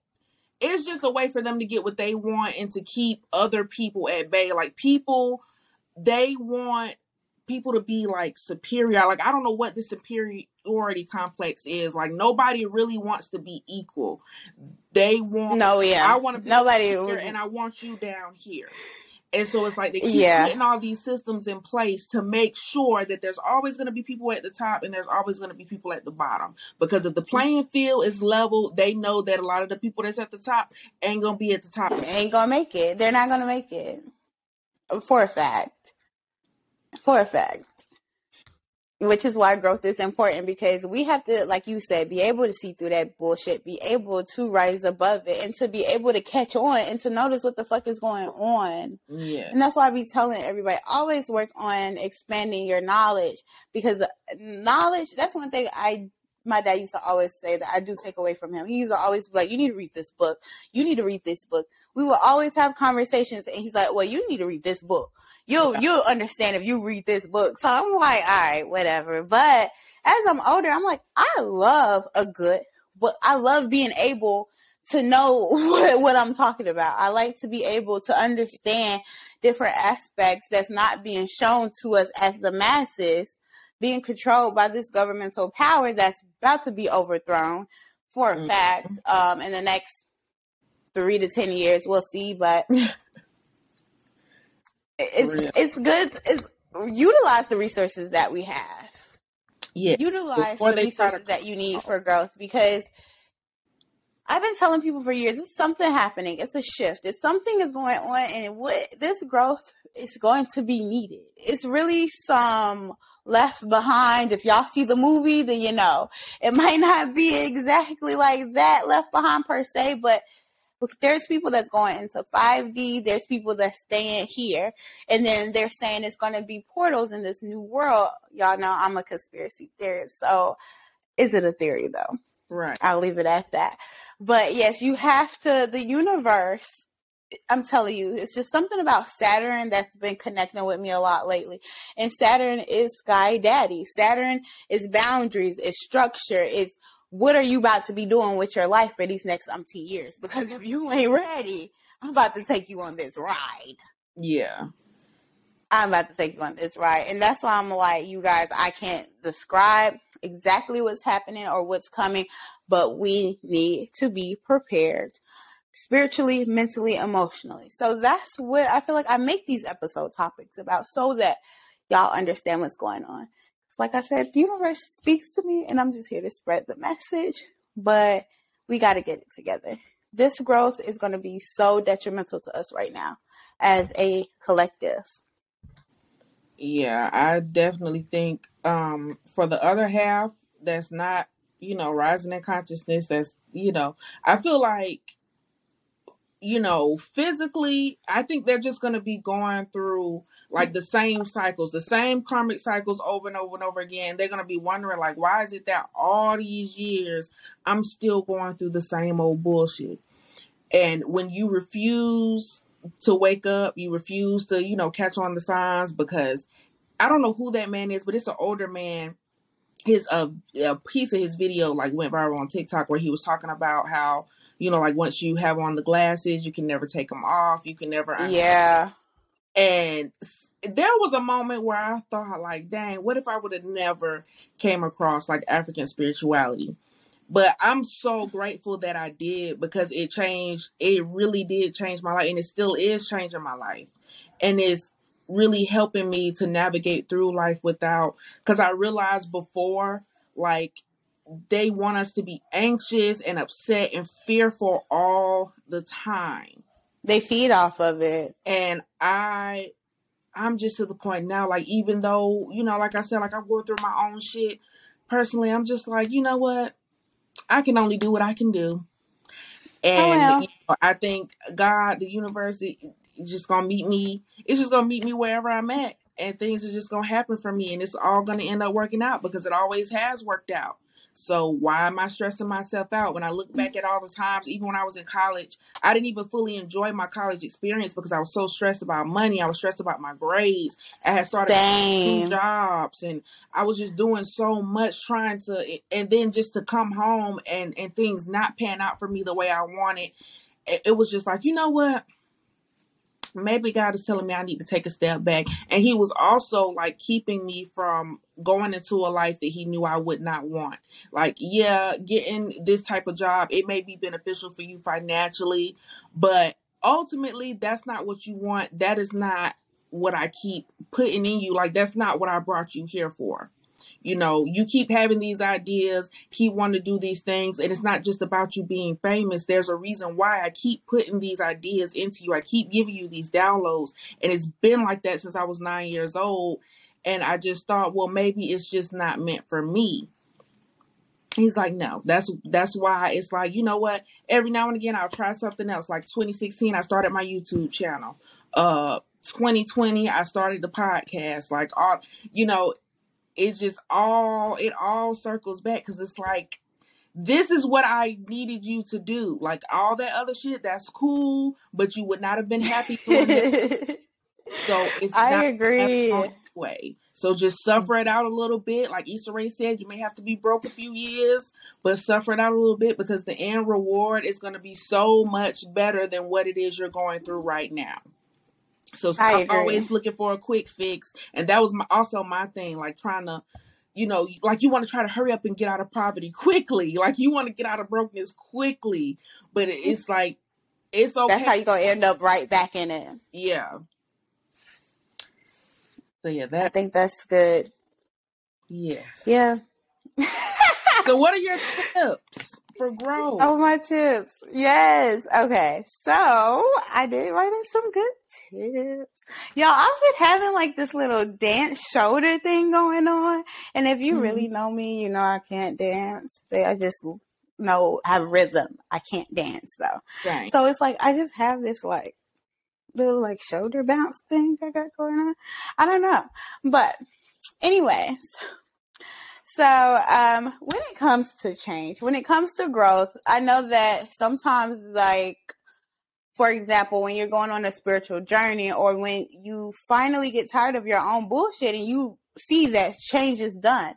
Speaker 2: it's just a way for them to get what they want and to keep other people at bay. Like people, they want people to be like superior. Like I don't know what the superiority complex is. Like nobody really wants to be equal. They want
Speaker 1: no, yeah.
Speaker 2: I want to be
Speaker 1: nobody
Speaker 2: here, and I want you down here And so it's like they keep
Speaker 1: Yeah.
Speaker 2: putting all these systems in place to make sure that there's always going to be people at the top and there's always going to be people at the bottom. Because if the mm. playing field is level, they know that a lot of the people that's at the top ain't going to be at the top.
Speaker 1: Ain't gonna make it. They're not gonna make it. For a fact. For a fact. Which is why growth is important because we have to, like you said, be able to see through that bullshit, be able to rise above it, and to be able to catch on and to notice what the fuck is going on.
Speaker 2: Yeah.
Speaker 1: And that's why I be telling everybody always work on expanding your knowledge because knowledge, that's one thing I my dad used to always say that I do take away from him. He used to always be like, You need to read this book. You need to read this book. We will always have conversations and he's like, Well, you need to read this book. You'll you'll understand if you read this book. So I'm like, all right, whatever. But as I'm older, I'm like, I love a good but I love being able to know what, what I'm talking about. I like to be able to understand different aspects that's not being shown to us as the masses being controlled by this governmental power that's about to be overthrown for a
Speaker 2: Mhm.
Speaker 1: fact um, in the next three to ten years. We'll see, but it's
Speaker 2: real.
Speaker 1: it's good. It's utilize the resources that we have
Speaker 2: Yeah.
Speaker 1: utilize
Speaker 2: Before
Speaker 1: the resources that you need for growth because I've been telling people for years it's something happening. It's a shift. It's something is going on and what this growth is going to be needed. It's really some left behind. If y'all see the movie, then you know. It might not be exactly like that left behind per se, but there's people that's going into 5D, there's people that's staying here, and then they're saying it's going to be portals in this new world. Y'all know I'm a conspiracy theorist, so is it a theory though?
Speaker 2: Right.
Speaker 1: I'll leave it at that. But yes, you have to, the universe, I'm telling you, it's just something about Saturn that's been connecting with me a lot lately. And Saturn is Sky Daddy. Saturn is boundaries, it's structure, it's what are you about to be doing with your life for these next umpteen years? Because if you ain't ready, I'm about to take you on this ride.
Speaker 2: Yeah.
Speaker 1: I'm about to take you on this ride. And that's why I'm like, you guys, I can't describe exactly what's happening or what's coming, but we need to be prepared spiritually, mentally, emotionally. So that's what I feel like I make these episode topics about so that y'all understand what's going on. It's like I said, the universe speaks to me and I'm just here to spread the message, but we got to get it together. This growth is going to be so detrimental to us right now as a collective.
Speaker 2: Yeah, I definitely think um for the other half that's not, you know, rising in consciousness, that's, you know, I feel like, you know, physically, I think they're just going to be going through like the same cycles, the same karmic cycles over and over and over again. They're going to be wondering like why is it that all these years I'm still going through the same old bullshit? And when you refuse to wake up, you refuse to, you know, catch on the signs because I don't know who that man is, but it's an older man. His uh, a piece of his video like went viral on TikTok where he was talking about how you know like once you have on the glasses, you can never take them off. You can never
Speaker 1: Yeah.
Speaker 2: and there was a moment where I thought like, dang, what if I would have never came across like African spirituality? But I'm so grateful that I did because it changed. It really did change my life, and it still is changing my life. And it's really helping me to navigate through life without. Because I realized before, like they want us to be anxious and upset and fearful all the time
Speaker 1: They feed off of it.
Speaker 2: and I I'm just to the point now, like even though, you know, like I said, like I'm going through my own shit personally, I'm just like, you know what? I can only do what I can do. And
Speaker 1: well.
Speaker 2: you know, I think God, the universe, it, just gonna meet me. It's just gonna meet me wherever I'm at, and things are just gonna happen for me, and it's all gonna end up working out because it always has worked out. So why am I stressing myself out? When I look back at all the times, even when I was in college, I didn't even fully enjoy my college experience because I was so stressed about money. I was stressed about my grades. I had started two jobs and I was just doing so much trying to and then just to come home and and things not pan out for me the way I wanted. It, it was just like, you know what? Maybe God is telling me I need to take a step back. And he was also like keeping me from going into a life that he knew I would not want. Like, yeah, getting this type of job, it may be beneficial for you financially, but ultimately that's not what you want. That is not what I keep putting in you. Like that's not what I brought you here for. You know, you keep having these ideas, keep wanting to do these things, and it's not just about you being famous. There's a reason why I keep putting these ideas into you. I keep giving you these downloads, and it's been like that since I was nine years old. And I just thought, well, maybe it's just not meant for me. He's like, no, that's that's why it's like, you know what? Every now and again, I'll try something else. Like 2016, I started my YouTube channel. Uh, 2020, I started the podcast. Like all, you know, it's just all it all circles back because it's like this is what I needed you to do. Like all that other shit, that's cool, but you would not have been happy doing it. So it's
Speaker 1: I agree.
Speaker 2: way. So just suffer it out a little bit. Like Issa Rae said, you may have to be broke a few years, but suffer it out a little bit because the end reward is going to be so much better than what it is you're going through right now. So stop always looking for a quick fix. And that was my, also my thing, like trying to, you know, like you want to try to hurry up and get out of poverty quickly. Like you want to get out of brokenness quickly. But it's like, it's okay.
Speaker 1: That's how you're going to end up right back in it.
Speaker 2: Yeah. So yeah,
Speaker 1: that. I think that's good.
Speaker 2: Yes.
Speaker 1: Yeah.
Speaker 2: so what are your tips? For growth.
Speaker 1: Oh, my tips. Yes. Okay. So I did write in some good tips. Y'all, I've been having like this little dance shoulder thing going on. And if you mm-hmm. really know me, you know I can't dance. I just know have rhythm. I can't dance though. Right. So it's like I just have this like little like shoulder bounce thing I got going on. I don't know. But anyways, so, um, when it comes to change, when it comes to growth, I know that sometimes, like, for example, when you're going on a spiritual journey or when you finally get tired of your own bullshit and you see that change is done,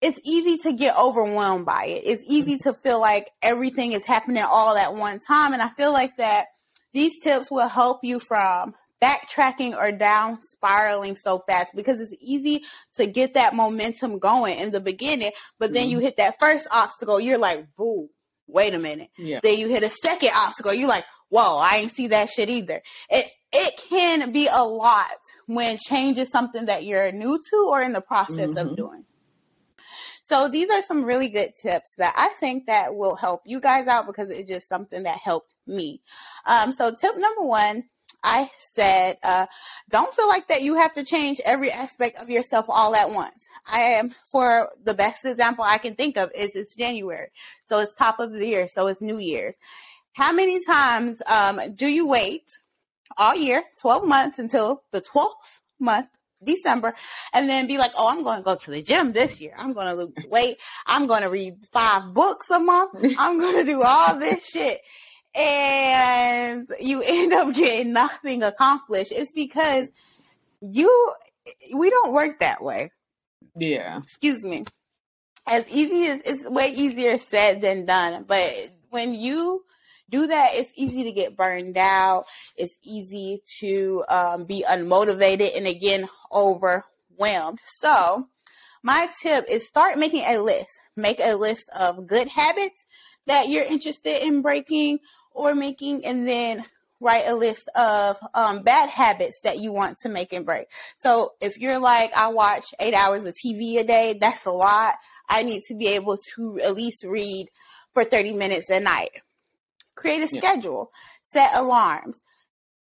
Speaker 1: it's easy to get overwhelmed by it. It's easy to feel like everything is happening all at one time. And I feel like that these tips will help you from backtracking or down spiraling so fast because it's easy to get that momentum going in the beginning, but then mm-hmm. you hit that first obstacle, you're like, boo, wait a minute. Yeah. Then you hit a second obstacle, you're like, whoa, I ain't see that shit either. It it can be a lot when change is something that you're new to or in the process mm-hmm. of doing. So these are some really good tips that I think that will help you guys out because it's just something that helped me. Um, so tip number one I said, uh, don't feel like that you have to change every aspect of yourself all at once. I am, for the best example I can think of is it's January. So it's top of the year. So it's New Year's. How many times um, do you wait all year, 12 months until the 12th month December and then be like, oh, I'm going to go to the gym this year. I'm going to lose weight. I'm going to read five books a month. I'm going to do all this shit and you end up getting nothing accomplished, it's because you we don't work that way.
Speaker 2: Yeah.
Speaker 1: Excuse me. As easy as it's way easier said than done. But when you do that, it's easy to get burned out. It's easy to um, be unmotivated and again overwhelmed. So, my tip is start making a list. Make a list of good habits that you're interested in breaking or making, and then write a list of um, bad habits that you want to make and break. So if you're like, I watch eight hours of TV a day, that's a lot. I need to be able to at least read for 30 minutes a night. Create a yeah. schedule, set alarms.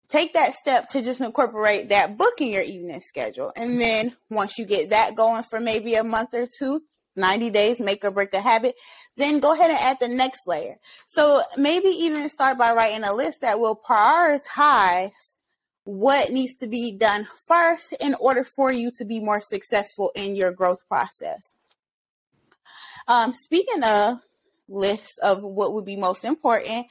Speaker 1: Take that step to just incorporate that book in your evening schedule. And then once you get that going for maybe a month or two, 90 days make or break a habit, then go ahead and add the next layer. So maybe even start by writing a list that will prioritize what needs to be done first in order for you to be more successful in your growth process. Um, speaking of lists of what would be most important,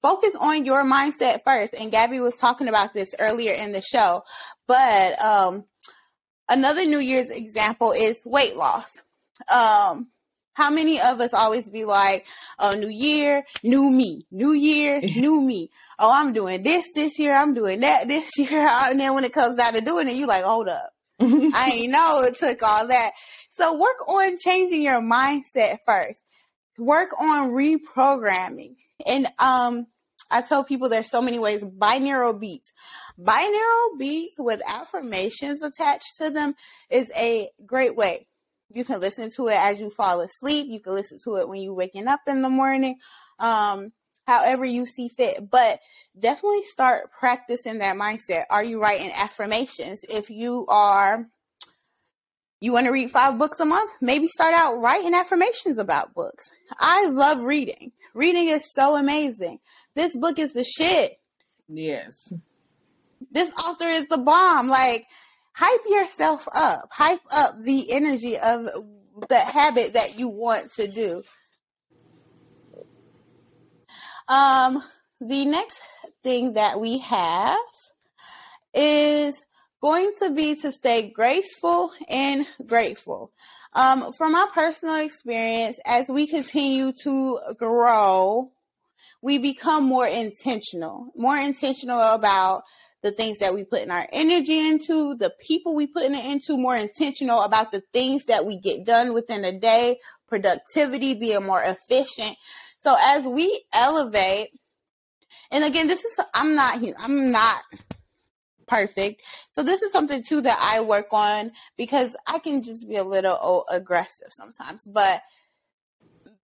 Speaker 1: focus on your mindset first. And Gabby was talking about this earlier in the show, but um, another New Year's example is weight loss um, how many of us always be like, oh, new year, new me, new year, new me. Oh, I'm doing this this year. I'm doing that this year. And then when it comes down to doing it, you like, hold up. I ain't know it took all that. So work on changing your mindset first. Work on reprogramming. And, um, I tell people there's so many ways. Binaural beats. Binaural beats with affirmations attached to them is a great way. You can listen to it as you fall asleep. You can listen to it when you're waking up in the morning. Um, however you see fit. But definitely start practicing that mindset. Are you writing affirmations? If you are you want to read five books a month? Maybe start out writing affirmations about books. I love reading. Reading is so amazing. This book is the shit.
Speaker 2: Yes.
Speaker 1: This author is the bomb. Like, hype yourself up. Hype up the energy of the habit that you want to do. Um, the next thing that we have is going to be to stay graceful and grateful. Um, from my personal experience, as we continue to grow, we become more intentional, more intentional about the things that we put in our energy into, the people we put it into, more intentional about the things that we get done within a day, productivity, being more efficient. So as we elevate, and again, this is I'm not I'm not perfect. So this is something too that I work on because I can just be a little oh, aggressive sometimes. But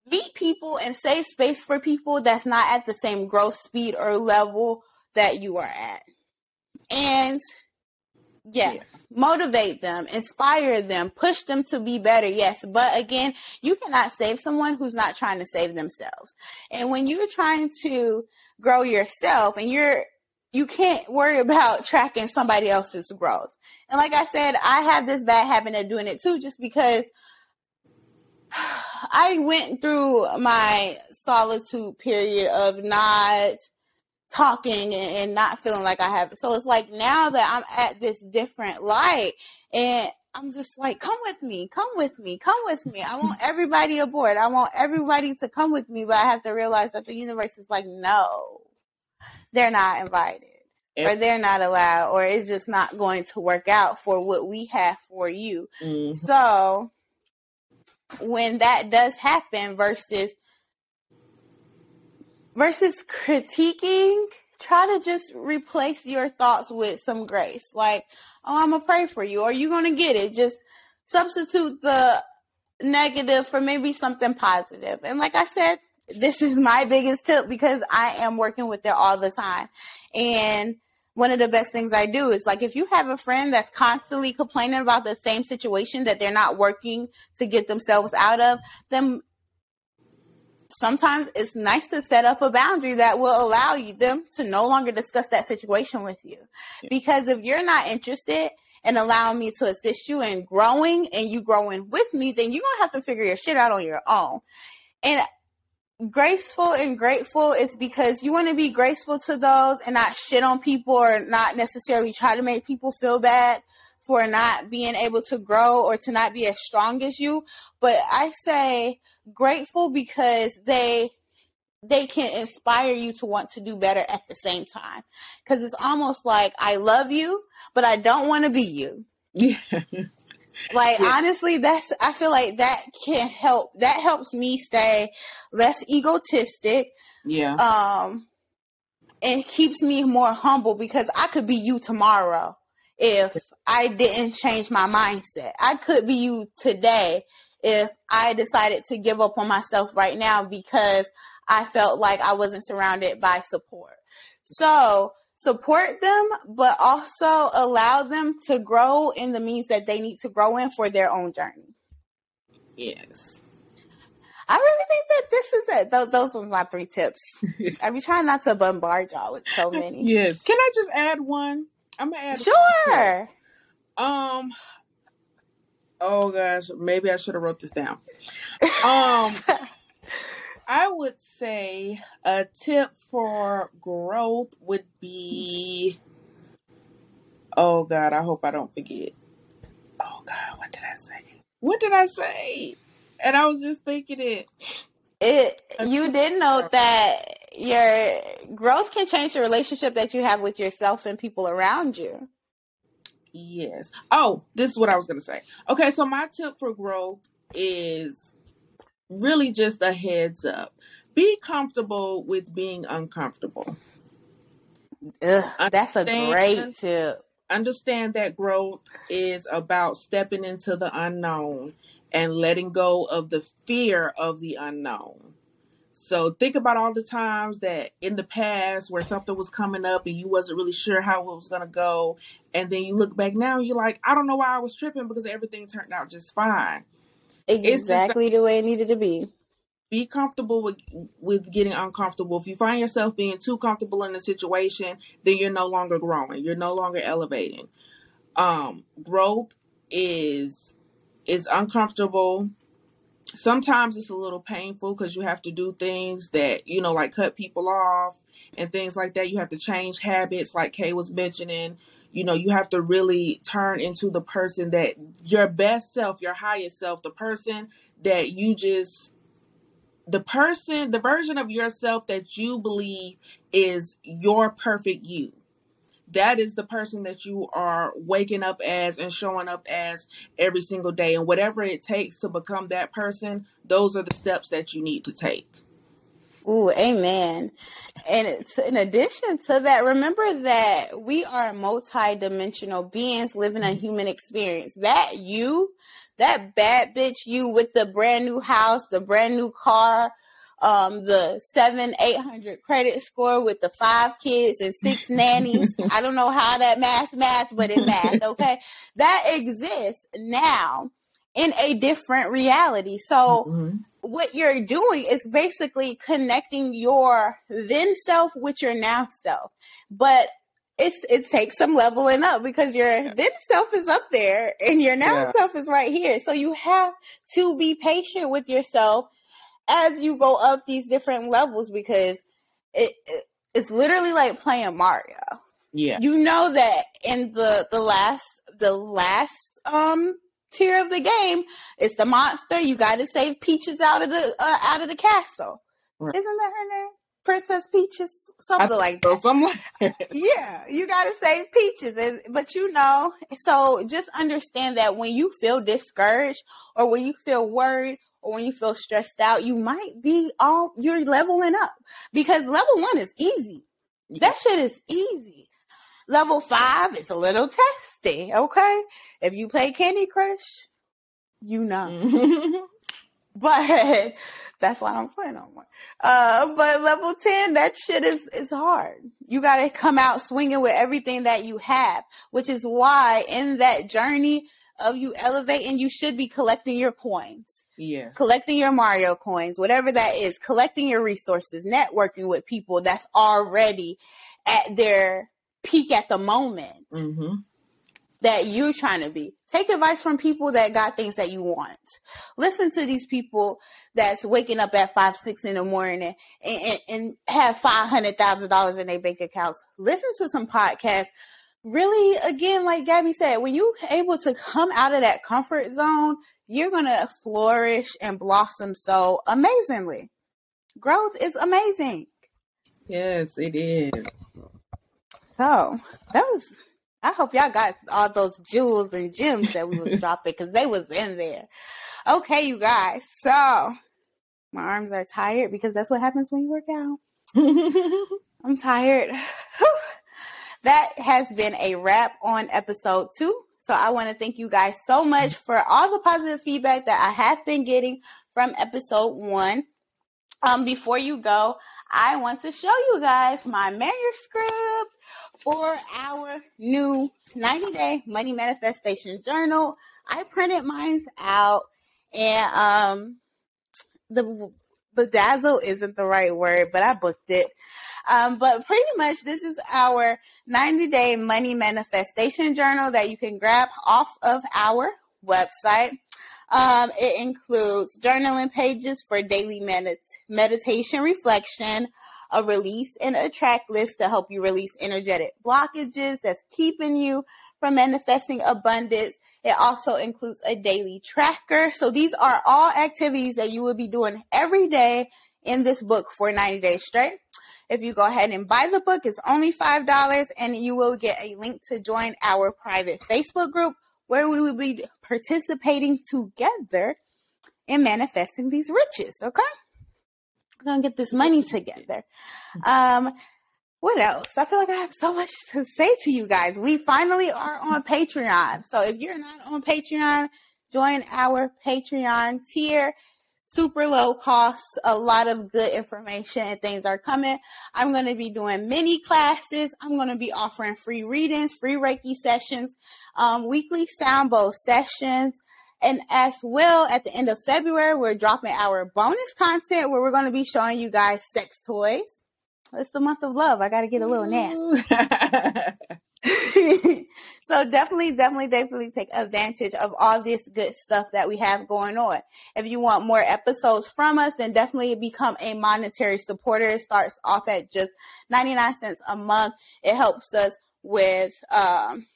Speaker 1: meet people and save space for people that's not at the same growth speed or level that you are at. And yeah, yeah, motivate them, inspire them, push them to be better. Yes, but again, you cannot save someone who's not trying to save themselves. And when you're trying to grow yourself and you're you can't worry about tracking somebody else's growth. And like I said, I have this bad habit of doing it too, just because I went through my solitude period of not talking and not feeling like I have. So it's like now that I'm at this different light and I'm just like, come with me, come with me, come with me. I want everybody aboard. I want everybody to come with me, but I have to realize that the universe is like, no, they're not invited or they're not allowed or it's just not going to work out for what we have for you. Mm-hmm. So when that does happen versus versus critiquing, try to just replace your thoughts with some grace. Like, oh, I'm gonna pray for you, or you're gonna get it. Just substitute the negative for maybe something positive. And like I said, this is my biggest tip because I am working with it all the time. And one of the best things I do is like if you have a friend that's constantly complaining about the same situation that they're not working to get themselves out of, then sometimes it's nice to set up a boundary that will allow you them to no longer discuss that situation with you. Because if you're not interested in allowing me to assist you in growing and you growing with me, then you're gonna have to figure your shit out on your own. And graceful and grateful is because you want to be graceful to those and not shit on people or not necessarily try to make people feel bad for not being able to grow or to not be as strong as you. But I say grateful because they they can inspire you to want to do better at the same time. Cause it's almost like I love you, but I don't want to be you. Yeah. Like yeah. honestly, that's I feel like that can help. That helps me stay less egotistic.
Speaker 2: Yeah.
Speaker 1: Um, and keeps me more humble because I could be you tomorrow if I didn't change my mindset. I could be you today if I decided to give up on myself right now because I felt like I wasn't surrounded by support. So support them, but also allow them to grow in the means that they need to grow in for their own journey.
Speaker 2: Yes.
Speaker 1: I really think that this is it. Those, those were my three tips. I be trying not to bombard y'all with so many.
Speaker 2: Yes. Can I just add one? I'm gonna add.
Speaker 1: Sure.
Speaker 2: Um. Oh gosh, maybe I should have wrote this down. Um. I would say a tip for growth would be Oh God, I hope I don't forget. Oh God, what did I say? What did I say? And I was just thinking it.
Speaker 1: It you did note that your growth can change the relationship that you have with yourself and people around you.
Speaker 2: Yes. Oh, this is what I was gonna say. Okay, so my tip for growth is really just a heads up be comfortable with being uncomfortable.
Speaker 1: Ugh, that's a great tip.
Speaker 2: understand that growth is about stepping into the unknown and letting go of the fear of the unknown. So think about all the times that in the past where something was coming up and you wasn't really sure how it was going to go and then you look back now and you're like, I don't know why I was tripping because everything turned out just fine. The.
Speaker 1: Exactly the way it needed to be.
Speaker 2: Be comfortable with with getting uncomfortable. If you find yourself being too comfortable in a situation, then you're no longer growing. You're no longer elevating. Um, growth is is uncomfortable. Sometimes it's a little painful because you have to do things that, you know, like cut people off and things like that. You have to change habits, like Kay was mentioning. You know, you have to really turn into the person that your best self, your highest self, the person that you just, the person, the version of yourself that you believe is your perfect you that is the person that you are waking up as and showing up as every single day. And whatever it takes to become that person, those are the steps that you need to take.
Speaker 1: Ooh, amen. And it's, in addition to that, remember that we are multi-dimensional beings living a mm-hmm. human experience. That you, that bad bitch you with the brand new house, the brand new car, um, the seven, eight hundred credit score with the five kids and six nannies. I don't know how that math math, but it math, okay? That exists now in a different reality. So
Speaker 2: hmm
Speaker 1: what you're doing is basically connecting your then self with your now self. But it's it takes some leveling up because your
Speaker 2: Yeah.
Speaker 1: then self is up there and your now
Speaker 2: Yeah.
Speaker 1: self is right here. So you have to be patient with yourself as you go up these different levels because it, it it's literally like playing Mario.
Speaker 2: Yeah.
Speaker 1: You know that in the the last the last um tier of the game, it's the monster. You got to save Peaches out of the uh, out of the castle.
Speaker 2: Right.
Speaker 1: Isn't that her name? Princess Peaches, something like that.
Speaker 2: Something like that.
Speaker 1: Yeah, you got to save Peaches, and, but you know, so just understand that when you feel discouraged, or when you feel worried, or when you feel stressed out, you might be all you're leveling up because level one is easy. That shit is easy. Level five is a little testy, okay? If you play Candy Crush, you know.
Speaker 2: Mhm.
Speaker 1: But that's why I don't play no more. Uh, but level 10, that shit is, is hard. You gotta come out swinging with everything that you have, which is why in that journey of you elevating, you should be collecting your coins,
Speaker 2: Yeah.
Speaker 1: collecting your Mario coins, whatever that is, collecting your resources, networking with people that's already at their peak at the moment
Speaker 2: hmm
Speaker 1: that you're trying to be. Take advice from people that got things that you want. Listen to these people that's waking up at five, six in the morning and, and, and have five hundred thousand dollars in their bank accounts. Listen to some podcasts. Really, again, like Gabby said, when you're able to come out of that comfort zone, you're gonna flourish and blossom so amazingly. Growth is amazing.
Speaker 2: Yes, it is.
Speaker 1: So that was. I hope y'all got all those jewels and gems that we was dropping because they was in there. Okay, you guys. So my arms are tired because that's what happens when you work out. I'm tired. Whew. That has been a wrap on episode two. So I want to thank you guys so much for all the positive feedback that I have been getting from episode one. Um, before you go, I want to show you guys my manuscript for our new 90 day money manifestation journal. I printed mine out and um the bedazzle isn't the right word, but I booked it. Um, but pretty much this is our 90 day money manifestation journal that you can grab off of our website. Um, it includes journaling pages for daily medit- meditation reflection, a release and a track list to help you release energetic blockages that's keeping you from manifesting abundance. It also includes a daily tracker. So these are all activities that you will be doing every day in this book for 90 days straight. If you go ahead and buy the book, it's only $5 and you will get a link to join our private Facebook group where we will be participating together in manifesting these riches. Okay. We're gonna get this money together. Um, what else? I feel like I have so much to say to you guys. We finally are on Patreon. So if you're not on Patreon, join our Patreon tier. Super low cost, a lot of good information and things are coming. I'm going to be doing mini classes. I'm going to be offering free readings, free Reiki sessions, um, weekly sound bowl sessions. And as well, at the end of February, we're dropping our bonus content where we're going to be showing you guys sex toys it's the month of love. I got to get a little nasty. so definitely, definitely, definitely take advantage of all this good stuff that we have going on. If you want more episodes from us, then definitely become a monetary supporter. It starts off at just 99 cents a month. It helps us with um,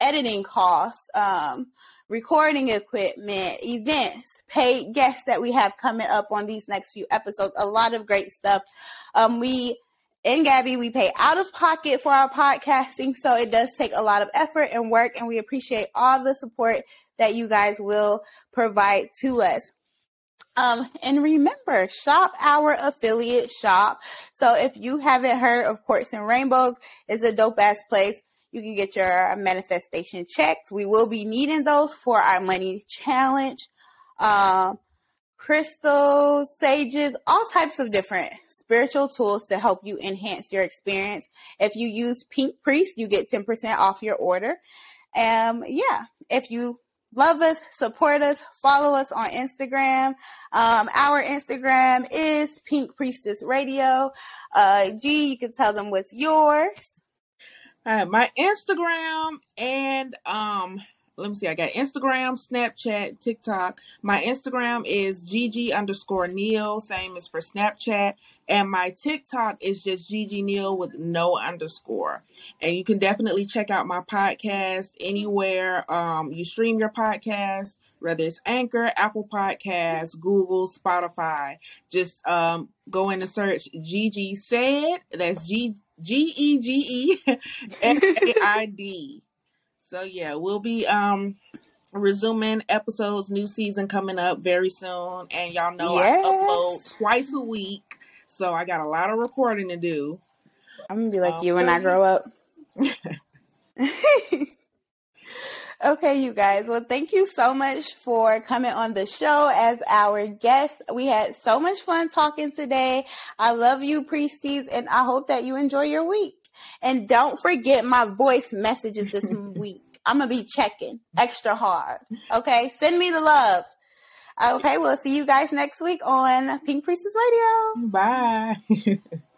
Speaker 1: editing costs, um, recording equipment, events, paid guests that we have coming up on these next few episodes. A lot of great stuff. Um, we in Gabby, we pay out of pocket for our podcasting, so it does take a lot of effort and work, and we appreciate all the support that you guys will provide to us. Um, and remember, shop our affiliate shop. So if you haven't heard of Quartz and Rainbows, it's a dope ass place. You can get your manifestation checks. We will be needing those for our money challenge. Um, crystals, sages, all types of different spiritual tools to help you enhance your experience. If you use Pink Priest, you get 10% off your order. Um, yeah, if you love us, support us, follow us on Instagram. Um, our Instagram is Pink Priestess Radio. Uh, G, you can tell them what's yours.
Speaker 2: Right, my Instagram and um let me see, I got Instagram, Snapchat, TikTok. My Instagram is Gege underscore Neal, same as for Snapchat. And my TikTok is just Gege Neal with no underscore. And you can definitely check out my podcast anywhere um, you stream your podcast, whether it's Anchor, Apple Podcasts, Google, Spotify. Just um, go in and search Gege Said. That's G G E G E S A I D. So yeah, we'll be um resuming episodes, new season coming up very soon. And y'all know yes. I upload twice a week. So I got a lot of recording to do.
Speaker 1: I'm gonna be like um, you when I grow up. okay, you guys. Well, thank you so much for coming on the show as our guest. We had so much fun talking today. I love you, priesties, and I hope that you enjoy your week. And don't forget my voice messages this week. I'm going to be checking extra hard. Okay. Send me the love. Okay. We'll see you guys next week on Pink Priestess Radio.
Speaker 2: Bye.